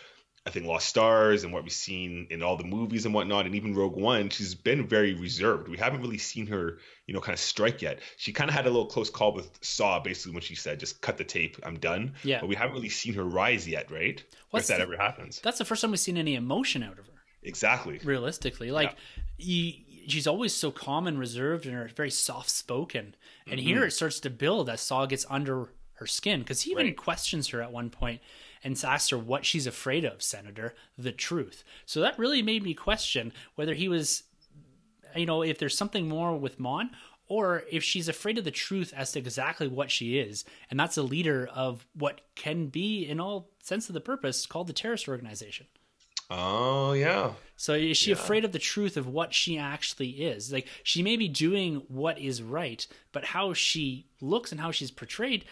I think Lost Stars and what we've seen in all the movies and whatnot, and even Rogue One, she's been very reserved. We haven't really seen her, you know, kind of strike yet. She kind of had a little close call with Saw, basically, when she said, "Just cut the tape, I'm done." Yeah. But we haven't really seen her rise yet, right? What's if that the- ever happens. That's the first time we've seen any emotion out of her. Exactly. realistically. Like you, she's always so calm and reserved and very soft spoken. And Mm-hmm. here it starts to build as Saw gets under her skin because he even Right. questions her at one point and asks her what she's afraid of, Senator, the truth. So that really made me question whether he was, you know, if there's something more with Mon. Or if she's afraid of the truth as to exactly what she is, and that's a leader of what can be, in all sense of the purpose, called the terrorist organization. Oh yeah. So is she afraid of the truth of what she actually is? Like she may be doing what is right, but how she looks and how she's portrayed,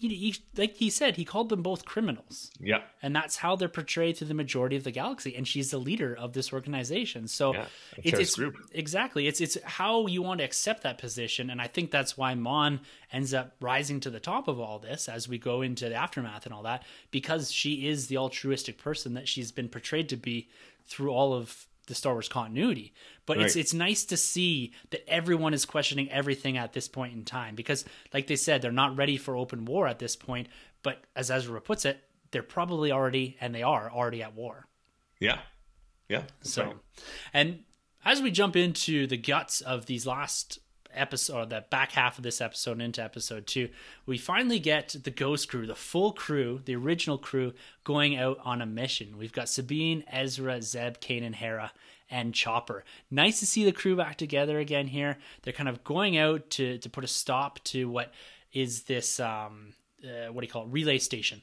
he, he, like he said, he called them both criminals, Yeah. and that's how they're portrayed to the majority of the galaxy. And she's the leader of this organization, so Yeah, it's, it's group. exactly it's it's how you want to accept that position, and I think that's why Mon ends up rising to the top of all this as we go into the aftermath and all that, because she is the altruistic person that she's been portrayed to be through all of the Star Wars continuity. But it's Right. it's nice to see that everyone is questioning everything at this point in time because, like they said, they're not ready for open war at this point. But as Ezra puts it, they're probably already and they are already at war. Yeah. Yeah. So, right. and as we jump into the guts of these last episode, the back half of this episode into episode two, we finally get the Ghost Crew, the full crew, the original crew, going out on a mission. We've got Sabine, Ezra, Zeb, Kane, and Hera, and Chopper. Nice to see the crew back together again here. They're kind of going out to to put a stop to what is this um uh, what do you call it relay station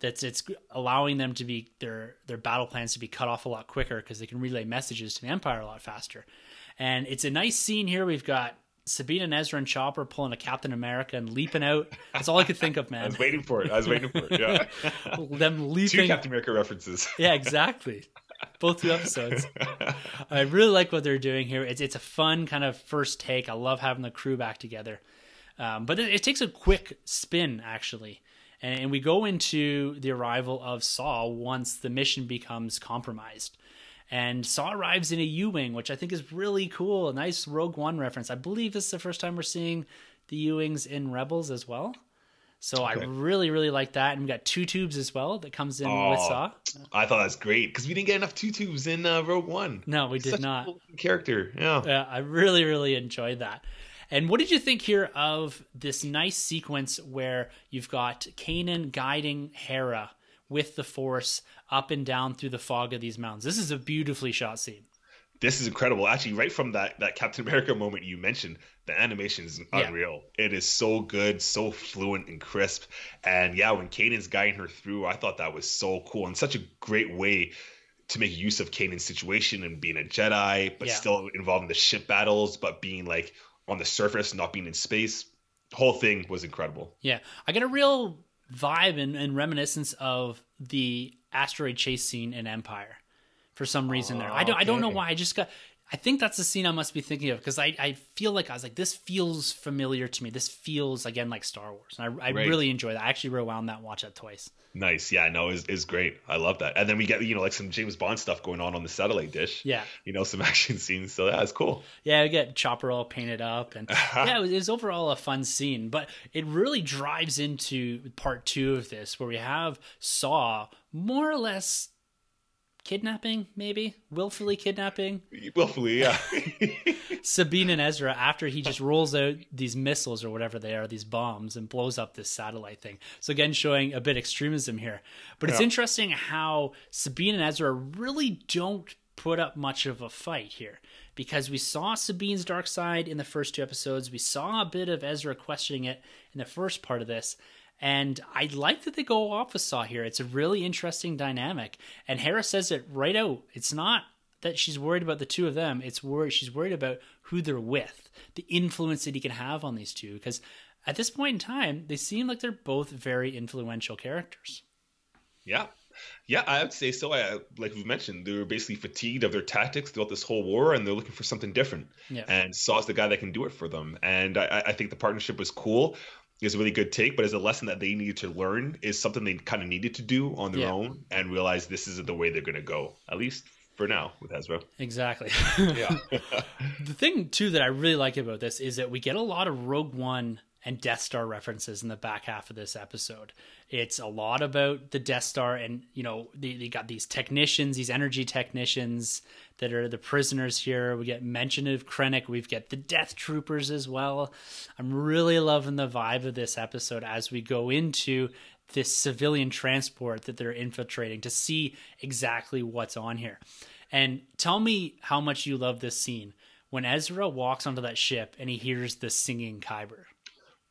that's it's allowing them to be their their battle plans to be cut off a lot quicker because they can relay messages to the empire a lot faster and it's a nice scene here we've got sabine and ezra and chopper pulling a captain america and leaping out that's all i could think of man. <laughs> I was waiting for it. I was waiting for it. Yeah. <laughs> them leaping. Two Captain America references. <laughs> yeah exactly both two episodes i really like what they're doing here it's, it's a fun kind of first take i love having the crew back together um, but it, it takes a quick spin actually and, and we go into the arrival of saw once the mission becomes compromised and saw arrives in a u-wing which i think is really cool a nice rogue one reference i believe this is the first time we're seeing the u-wings in rebels as well so i really really like that and we got two tubes as well that comes in with Oh, saw I thought that's great because we didn't get enough two tubes in uh, Rogue One. no we did Such a not cool character. Yeah. Yeah, I really, really enjoyed that. And what did you think here of this nice sequence where you've got Kanan guiding Hera with the Force up and down through the fog of these mountains? This is a beautifully shot scene. This is incredible. Actually, right from that that Captain America moment you mentioned, the animation is Yeah. unreal. It is so good, so fluent and crisp. And yeah, when Kanan's guiding her through, I thought that was so cool and such a great way to make use of Kanan's situation and being a Jedi, but Yeah. still involved in the ship battles, but being like on the surface, not being in space. The whole thing was incredible. Yeah, I get a real vibe and, and reminiscence of the asteroid chase scene in Empire for some reason there. I don't I don't know why. I just got I think that's the scene I must be thinking of because I, I feel like I was like, this feels familiar to me. This feels again like Star Wars. And I, I Right. really enjoy that. I actually rewound that and watched that twice. Nice. Yeah, no, is is great. I love that. And then we get you know like some James Bond stuff going on on the satellite dish. Yeah. You know some <laughs> action scenes. So that's cool. Yeah, we get Chopper all painted up, and <laughs> yeah, it was, it was overall a fun scene. But it really drives into part two of this, where we have Saw more or less kidnapping, maybe willfully kidnapping Willfully, yeah. <laughs> Sabine and Ezra after he just rolls out these missiles or whatever they are, these bombs, and blows up this satellite thing. So again, showing a bit extremism here. But it's Yeah. interesting how Sabine and Ezra really don't put up much of a fight here. Because we saw Sabine's dark side in the first two episodes. We saw a bit of Ezra questioning it in the first part of this. And I like that they go off with Saw here. It's a really interesting dynamic. And Hera says it right out. It's not that she's worried about the two of them. It's worried she's worried about who they're with, the influence that he can have on these two. Because at this point in time, they seem like they're both very influential characters. Yeah. Yeah, I would say so. I, like we've mentioned, they were basically fatigued of their tactics throughout this whole war, and they're looking for something different. Yeah. And Saw's the guy that can do it for them. And I, I think the partnership was cool. It's a really good take, but as a lesson that they needed to learn is something they kind of needed to do on their Yeah. own and realize this isn't the way they're going to go, at least for now with Ezra. Exactly. Yeah. <laughs> <laughs> the thing too that I really like about this is that we get a lot of Rogue One and Death Star references in the back half of this episode. It's a lot about the Death Star, and you know they, they got these technicians, these energy technicians that are the prisoners here. We get mention of Krennic. We've got the Death Troopers as well. I'm really loving the vibe of this episode as we go into this civilian transport that they're infiltrating to see exactly what's on here. And tell me how much you love this scene when Ezra walks onto that ship and he hears the singing Kyber.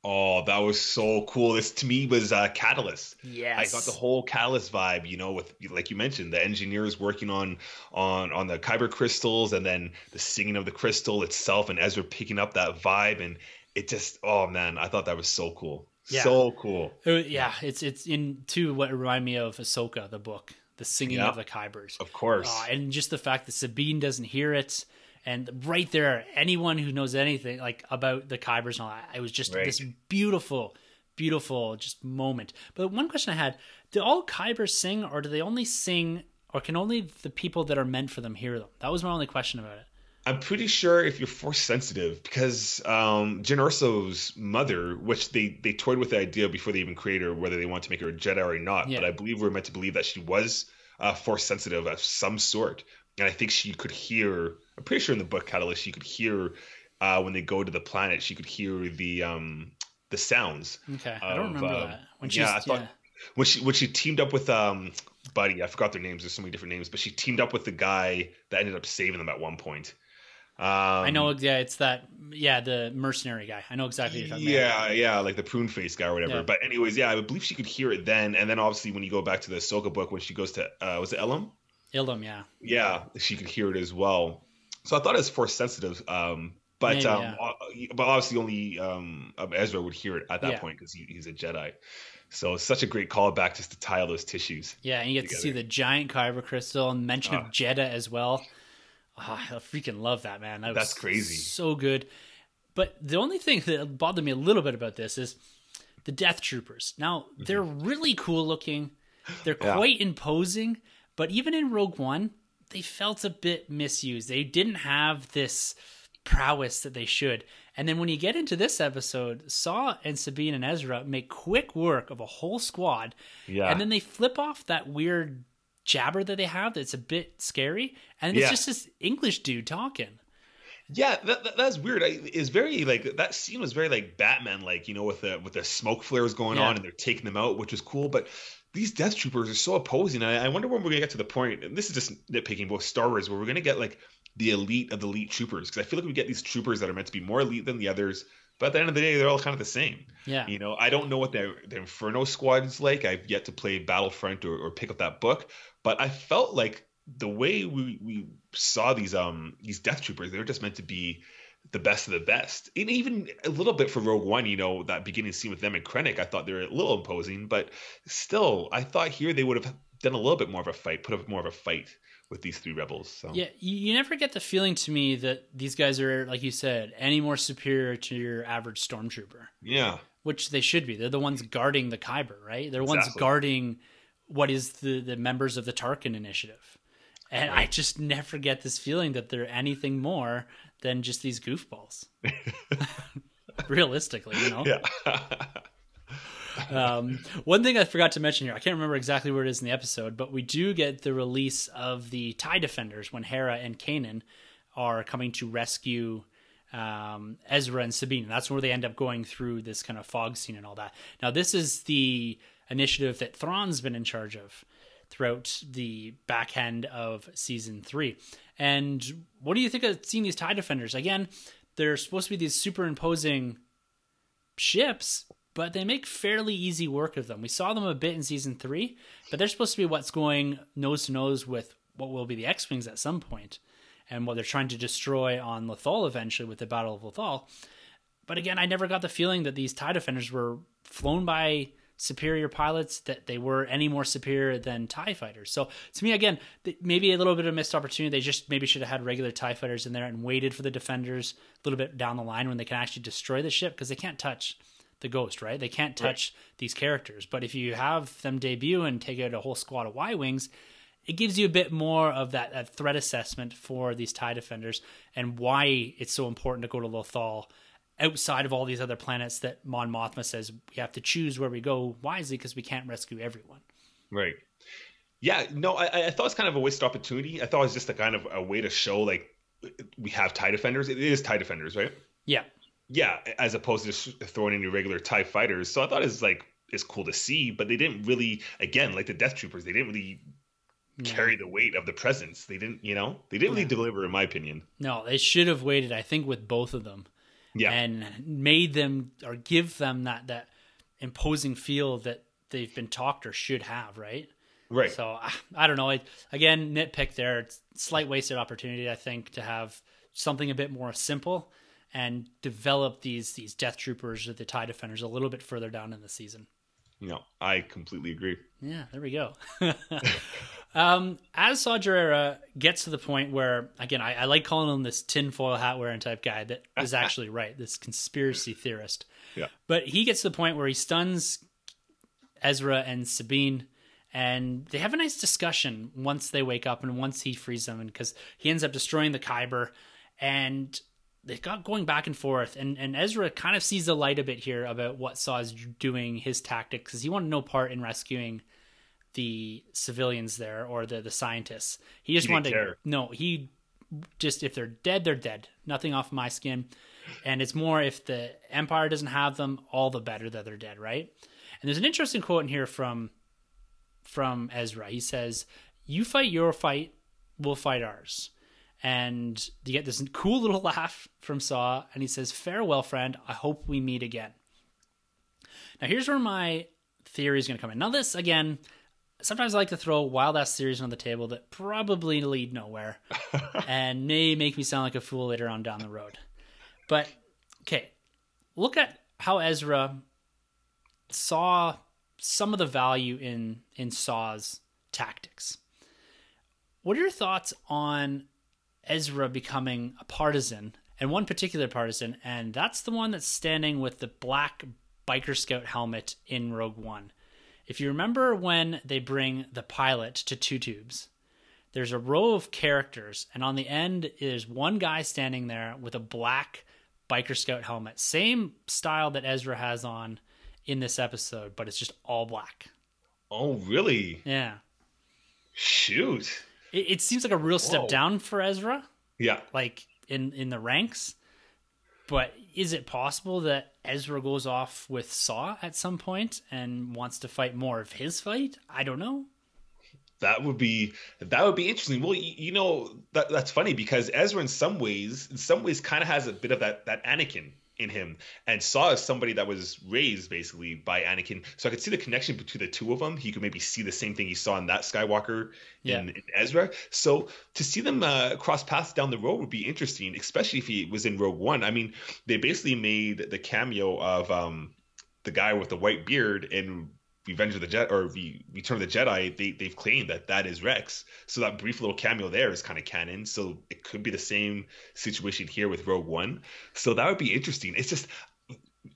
Oh, that was so cool. This to me was uh, Catalyst. Yes. I got the whole Catalyst vibe, you know, with like you mentioned, the engineers working on on on the Kyber crystals, and then the singing of the crystal itself, and Ezra picking up that vibe, and it just, oh man, I thought that was so cool, Yeah. so cool. Yeah, it's it's in to what remind me of Ahsoka, the book, the singing Yeah. of the Kybers. Of course, Uh, and just the fact that Sabine doesn't hear it. And right there, anyone who knows anything like about the Kybers and all that, it was just Right. this beautiful, beautiful just moment. But one question I had: Do all Kybers sing, or do they only sing, or can only the people that are meant for them hear them? That was my only question about it. I'm pretty sure if you're force sensitive, because um, Jyn Erso's mother, which they they toyed with the idea before they even created her, whether they want to make her a Jedi or not, Yeah. but I believe we're meant to believe that she was uh, force sensitive of some sort, and I think she could hear. I'm pretty sure in the book Catalyst, she could hear uh, when they go to the planet, she could hear the um, the sounds. Okay, I don't remember uh, that. When she's yeah, I thought yeah. when she when she teamed up with um buddy, I forgot their names. There's so many different names, but she teamed up with the guy that ended up saving them at one point. Um, I know, yeah, it's that, yeah, the mercenary guy. I know exactly what you're talking about. Yeah, yeah, like the prune face guy or whatever. Yeah. But anyways, yeah, I believe she could hear it then, and then obviously when you go back to the Ahsoka book, when she goes to uh, was it Elam? Ilum, yeah. Yeah, she could hear it as well. So I thought it was force sensitive. Um, but Maybe, um, yeah. uh, but obviously only um, um, Ezra would hear it at that Yeah. point because he, he's a Jedi. So it's such a great callback just to tie all those tissues. Yeah, and you get to see the giant kyber crystal and mention Ah. of Jedha as well. Ah, I freaking love that, man. That was That's crazy. So good. But the only thing that bothered me a little bit about this is the Death Troopers. Now, they're really cool looking. They're Mm-hmm. Yeah. quite imposing, but even in Rogue One, they felt a bit misused. They didn't have this prowess that they should. And then when you get into this episode, Saw and Sabine and Ezra make quick work of a whole squad. Yeah. And then they flip off that weird jabber that they have that's a bit scary. And it's Yeah. just this English dude talking. Yeah, that, that that's weird. I, it's very like that scene was very like Batman, like you know, with the with the smoke flares going Yeah. on and they're taking them out, which is cool. But these Death Troopers are so opposing. I, I wonder when we're gonna get to the point. And this is just nitpicking both Star Wars, where we're gonna get like the elite of the elite troopers, because I feel like we get these troopers that are meant to be more elite than the others. But at the end of the day, they're all kind of the same. Yeah. You know, I don't know what the the Inferno Squad is like. I've yet to play Battlefront or, or pick up that book, but I felt like the way we, we saw these um these Death Troopers, they're just meant to be the best of the best. And even a little bit for Rogue One, you know, that beginning scene with them and Krennic, I thought they were a little imposing, but still, I thought here they would have done a little bit more of a fight, put up more of a fight with these three rebels. So. Yeah, you never get the feeling to me that these guys are, like you said, any more superior to your average stormtrooper. Yeah, which they should be. They're the ones guarding the Kyber, right? They're the ones guarding what is the the members of the Tarkin Initiative. And I just never get this feeling that they're anything more than just these goofballs. <laughs> Realistically, you know. yeah. <laughs> Um, one thing I forgot to mention here, I can't remember exactly where it is in the episode, but we do get the release of the TIE Defenders when Hera and Kanan are coming to rescue um, Ezra and Sabine. That's where they end up going through this kind of fog scene and all that. Now, this is the initiative that Thrawn's been in charge of throughout the back end of season three. And what do you think of seeing these TIE Defenders? Again, they're supposed to be these superimposing ships, but they make fairly easy work of them. We saw them a bit in season three, but they're supposed to be what's going nose to nose with what will be the X Wings at some point and what they're trying to destroy on Lothal eventually with the Battle of Lothal. But again, I never got the feeling that these TIE defenders were flown by superior pilots, that they were any more superior than TIE fighters. So to me, again, maybe a little bit of missed opportunity. They just maybe should have had regular TIE fighters in there and waited for the defenders a little bit down the line when they can actually destroy the ship because they can't touch the ghost, right? They can't touch these characters. But if you have them debut and take out a whole squad of Y Wings, it gives you a bit more of that, that threat assessment for these TIE defenders and why it's so important to go to Lothal outside of all these other planets that Mon Mothma says we have to choose where we go wisely because we can't rescue everyone. Right. Yeah. No, I, I thought it was kind of a wasted opportunity. I thought it was just a kind of a way to show like we have tie defenders. It is tie defenders, right? Yeah. Yeah, as opposed to just throwing in your regular tie fighters. So I thought it was like it's cool to see, but they didn't really again like the Death Troopers. They didn't really carry the weight of the presence. They didn't, you know, they didn't really deliver, in my opinion. No, they should have waited, I think, with both of them. Yeah. And made them or give them that that imposing feel that they've been talked or should have, right? Right. So ah, I don't know. I, again, nitpick there. It's slight wasted opportunity, I think, to have something a bit more simple and develop these these Death Troopers or the Tie Defenders a little bit further down in the season. no, I completely agree. Yeah, there we go. <laughs> um, as Saw Gerrera gets to the point where, again, I, I like calling him this tinfoil hat wearing type guy that is <laughs> actually right, this conspiracy theorist. Yeah. But he gets to the point where he stuns Ezra and Sabine, and they have a nice discussion once they wake up and once he frees them, because he ends up destroying the Kyber, and they got going back and forth, and, and Ezra kind of sees the light a bit here about what Saw is doing, his tactics, because he wanted no part in rescuing the civilians there or the the scientists. He just He wanted to care. no, he just if they're dead, they're dead. Nothing off my skin. And it's more if the Empire doesn't have them, all the better that they're dead, right? And there's an interesting quote in here from from Ezra. He says, "You fight your fight, we'll fight ours." And you get this cool little <laughs> laugh from Saw, and he says, "Farewell, friend. I hope we meet again." Now, here's where my theory is going to come in. Now, this again, sometimes I like to throw wild ass theories on the table that probably lead nowhere <laughs> and may make me sound like a fool later on down the road. But okay, look at how Ezra saw some of the value in in Saw's tactics. What are your thoughts on Ezra becoming a partisan and one particular partisan, and that's the one that's standing with the black biker scout helmet in Rogue One. If you remember when they bring the pilot to Two Tubes, there's a row of characters, and on the end is one guy standing there with a black biker scout helmet, same style that Ezra has on in this episode, but it's just all black. Oh, really? Yeah, Shoot. it, it seems like a real step Whoa. down for Ezra. Yeah. like in in the ranks. But is it possible that Ezra goes off with Saw at some point and wants to fight more of his fight? I don't know. That would be that would be interesting. Well, you, you know that that's funny because Ezra, in some ways, in some ways, kind of has a bit of that that Anakin in him, and Saw is somebody that was raised basically by Anakin. So I could see the connection between the two of them. He could maybe see the same thing he saw in that Skywalker Yeah. in, in Ezra. So to see them uh, cross paths down the road would be interesting, especially if he was in Rogue One. I mean, they basically made the cameo of um, the guy with the white beard in Revenge of the Jet or the Return of the Jedi, they they've claimed that that is Rex. So that brief little cameo there is kind of canon. So it could be the same situation here with Rogue One. So that would be interesting. It's just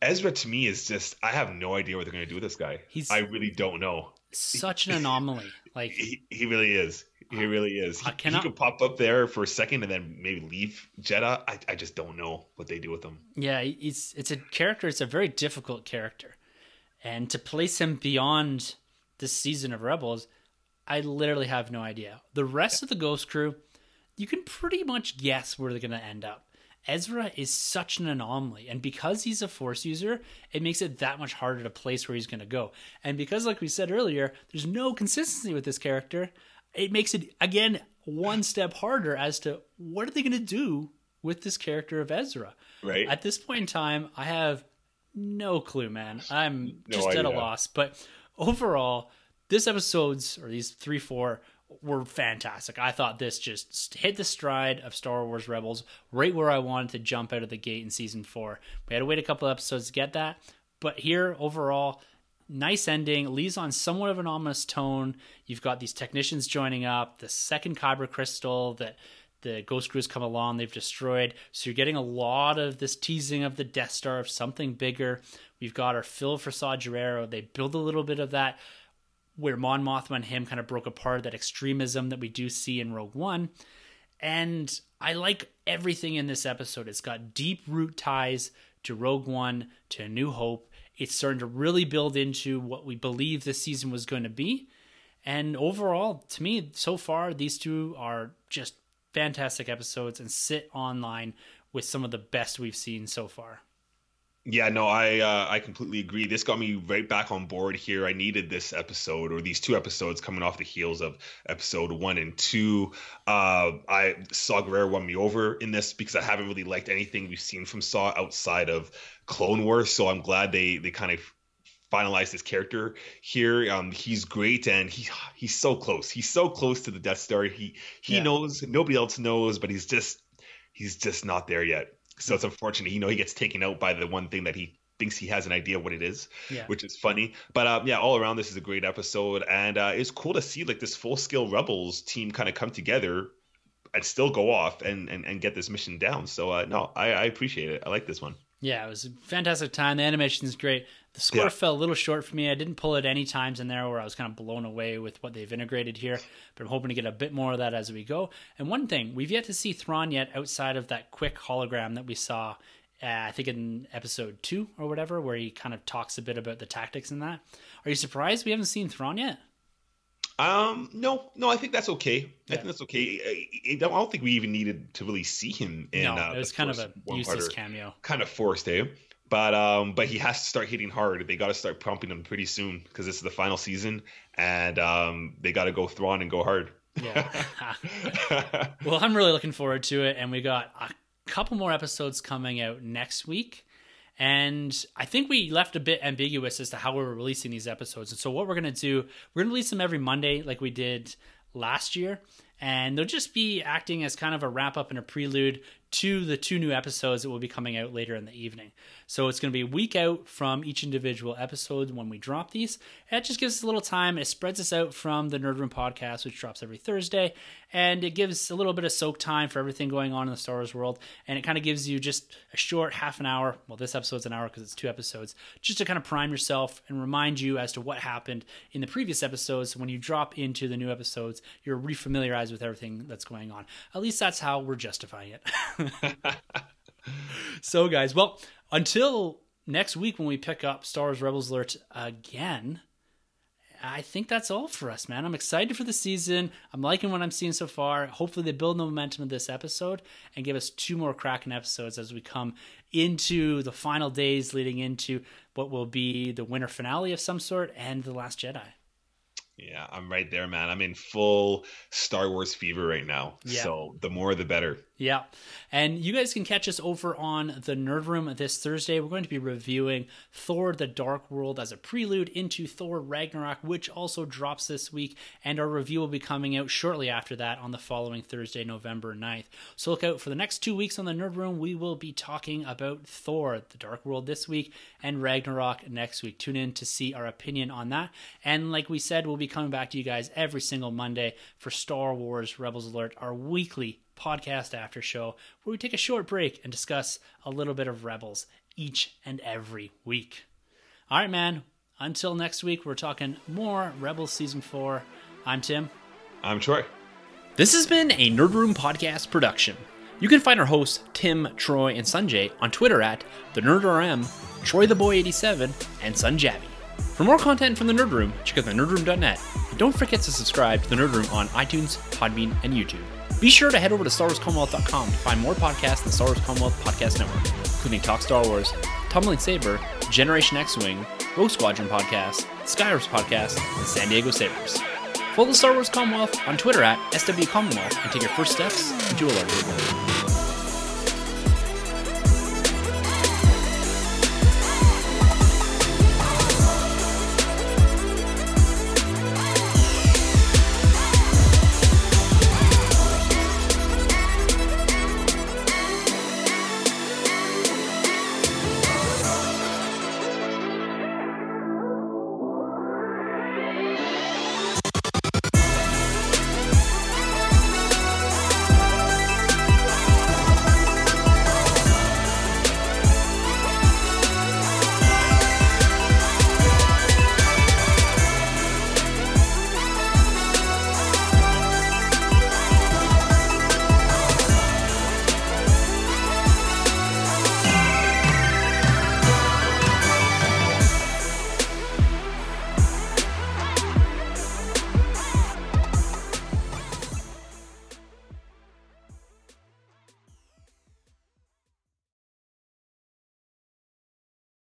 Ezra to me is just I have no idea what they're going to do with this guy. He's I really don't know. Such an anomaly. Like <laughs> he, he really is. He really is. He, cannot, he could pop up there for a second and then maybe leave Jedha. I, I just don't know what they do with him. Yeah, it's it's a character. It's a very difficult character, and to place him beyond this season of Rebels, I literally have no idea. The rest of the Ghost Crew, you can pretty much guess where they're going to end up. Ezra is such an anomaly, and because he's a Force user, it makes it that much harder to place where he's going to go. And because, like we said earlier, there's no consistency with this character, it makes it again one step harder as to what are they going to do with this character of Ezra. Right. At this point in time, I have no clue, man. I'm no just idea. at a loss. But overall, this episode's or these three, four were fantastic. I thought this just hit the stride of Star Wars Rebels right where I wanted to jump out of the gate in season four. We had to wait a couple episodes to get that, but here overall, nice ending. Leaves on somewhat of an ominous tone. You've got these technicians joining up, the second Kyber crystal that the Ghost Crews come along, they've destroyed. So you're getting a lot of this teasing of the Death Star of something bigger. We've got our Phil for Saw Gerrera. They build a little bit of that where Mon Mothma and him kind of broke apart, that extremism that we do see in Rogue One. And I like everything in this episode. It's got deep root ties to Rogue One, to A New Hope. It's starting to really build into what we believe this season was going to be. And overall, to me, so far, these two are just fantastic episodes and sit online with some of the best we've seen so far. Yeah, no, I uh, I completely agree. This got me right back on board here. I needed this episode or these two episodes coming off the heels of episode one and two. Uh, I Saw Gerrera won me over in this because I haven't really liked anything we've seen from Saw outside of Clone Wars. So I'm glad they they kind of finalized his character here. Um, he's great and he he's so close. He's so close to the Death Star. He he yeah. knows nobody else knows, but he's just he's just not there yet. So it's unfortunate. You know, he gets taken out by the one thing that he thinks he has an idea what it is, yeah. which is funny. But uh, yeah, all around this is a great episode, and uh, it's cool to see like this full scale Rebels team kind of come together and still go off and and, and get this mission down. So uh, no, I, I appreciate it. I like this one. Yeah, it was a fantastic time. The animation is great. The score yeah. fell a little short for me. I didn't pull it any times in there where I was kind of blown away with what they've integrated here, but I'm hoping to get a bit more of that as we go. And one thing, we've yet to see Thrawn yet outside of that quick hologram that we saw, uh, I think in episode two or whatever, where he kind of talks a bit about the tactics in that. Are you surprised we haven't seen Thrawn yet? Um, no, no, I think that's okay. Yeah. I think that's okay. I, I, don't think we even needed to really see him in. No, uh, it was kind of a useless cameo. Kind of forced, eh? But um, but he has to start hitting hard. They got to start pumping him pretty soon because this is the final season, and um, they got to go Thrawn and go hard. Yeah. <laughs> well, I'm really looking forward to it, and we got a couple more episodes coming out next week. And I think we left a bit ambiguous as to how we're releasing these episodes. And so, what we're going to do, we're going to release them every Monday, like we did last year. And they'll just be acting as kind of a wrap up and a prelude to the two new episodes that will be coming out later in the evening. So it's going to be a week out from each individual episode when we drop these. It just gives us a little time. It spreads us out from the Nerd Room podcast, which drops every Thursday, and it gives a little bit of soak time for everything going on in the Star Wars world. And it kind of gives you just a short half an hour. Well, this episode's an hour because it's two episodes, just to kind of prime yourself and remind you as to what happened in the previous episodes. When you drop into the new episodes, you're refamiliarized with everything that's going on. At least that's how we're justifying it. <laughs> <laughs> so, guys, well, until next week when we pick up Star Wars Rebels Alert again, I think that's all for us, man. I'm excited for the season. I'm liking what I'm seeing so far. Hopefully, they build the momentum of this episode and give us two more cracking episodes as we come into the final days leading into what will be the winter finale of some sort and The Last Jedi. Yeah, I'm right there, man. I'm in full Star Wars fever right now. Yeah. So the more the better. Yeah. And you guys can catch us over on the Nerd Room this Thursday. We're going to be reviewing Thor the Dark World as a prelude into Thor Ragnarok, which also drops this week. And our review will be coming out shortly after that on the following Thursday, November 9th. So look out for the next two weeks on the Nerd Room. We will be talking about Thor the Dark World this week and Ragnarok next week. Tune in to see our opinion on that. And like we said, we'll be coming back to you guys every single Monday for Star Wars Rebels Alert, our weekly podcast after show where we take a short break and discuss a little bit of Rebels each and every week. All right, man. Until next week, we're talking more Rebels Season 4. I'm Tim. I'm Troy. This has been a Nerd Room Podcast production. You can find our hosts, Tim, Troy, and Sanjay, on Twitter at the NerdRM, Troy the Boy 87, and Sunjabby. For more content from the Nerd Room, check out the nerdroom.net. And don't forget to subscribe to the Nerd Room on iTunes, Podbean, and YouTube. Be sure to head over to StarWarsCommonwealth.com to find more podcasts in the Star Wars Commonwealth Podcast Network, including Talk Star Wars, Tumbling Saber, Generation X Wing, Rogue Squadron Podcast, Skyhopper Podcast, and San Diego Sabers. Follow the Star Wars Commonwealth on Twitter at SW Commonwealth and take your first steps into a larger world.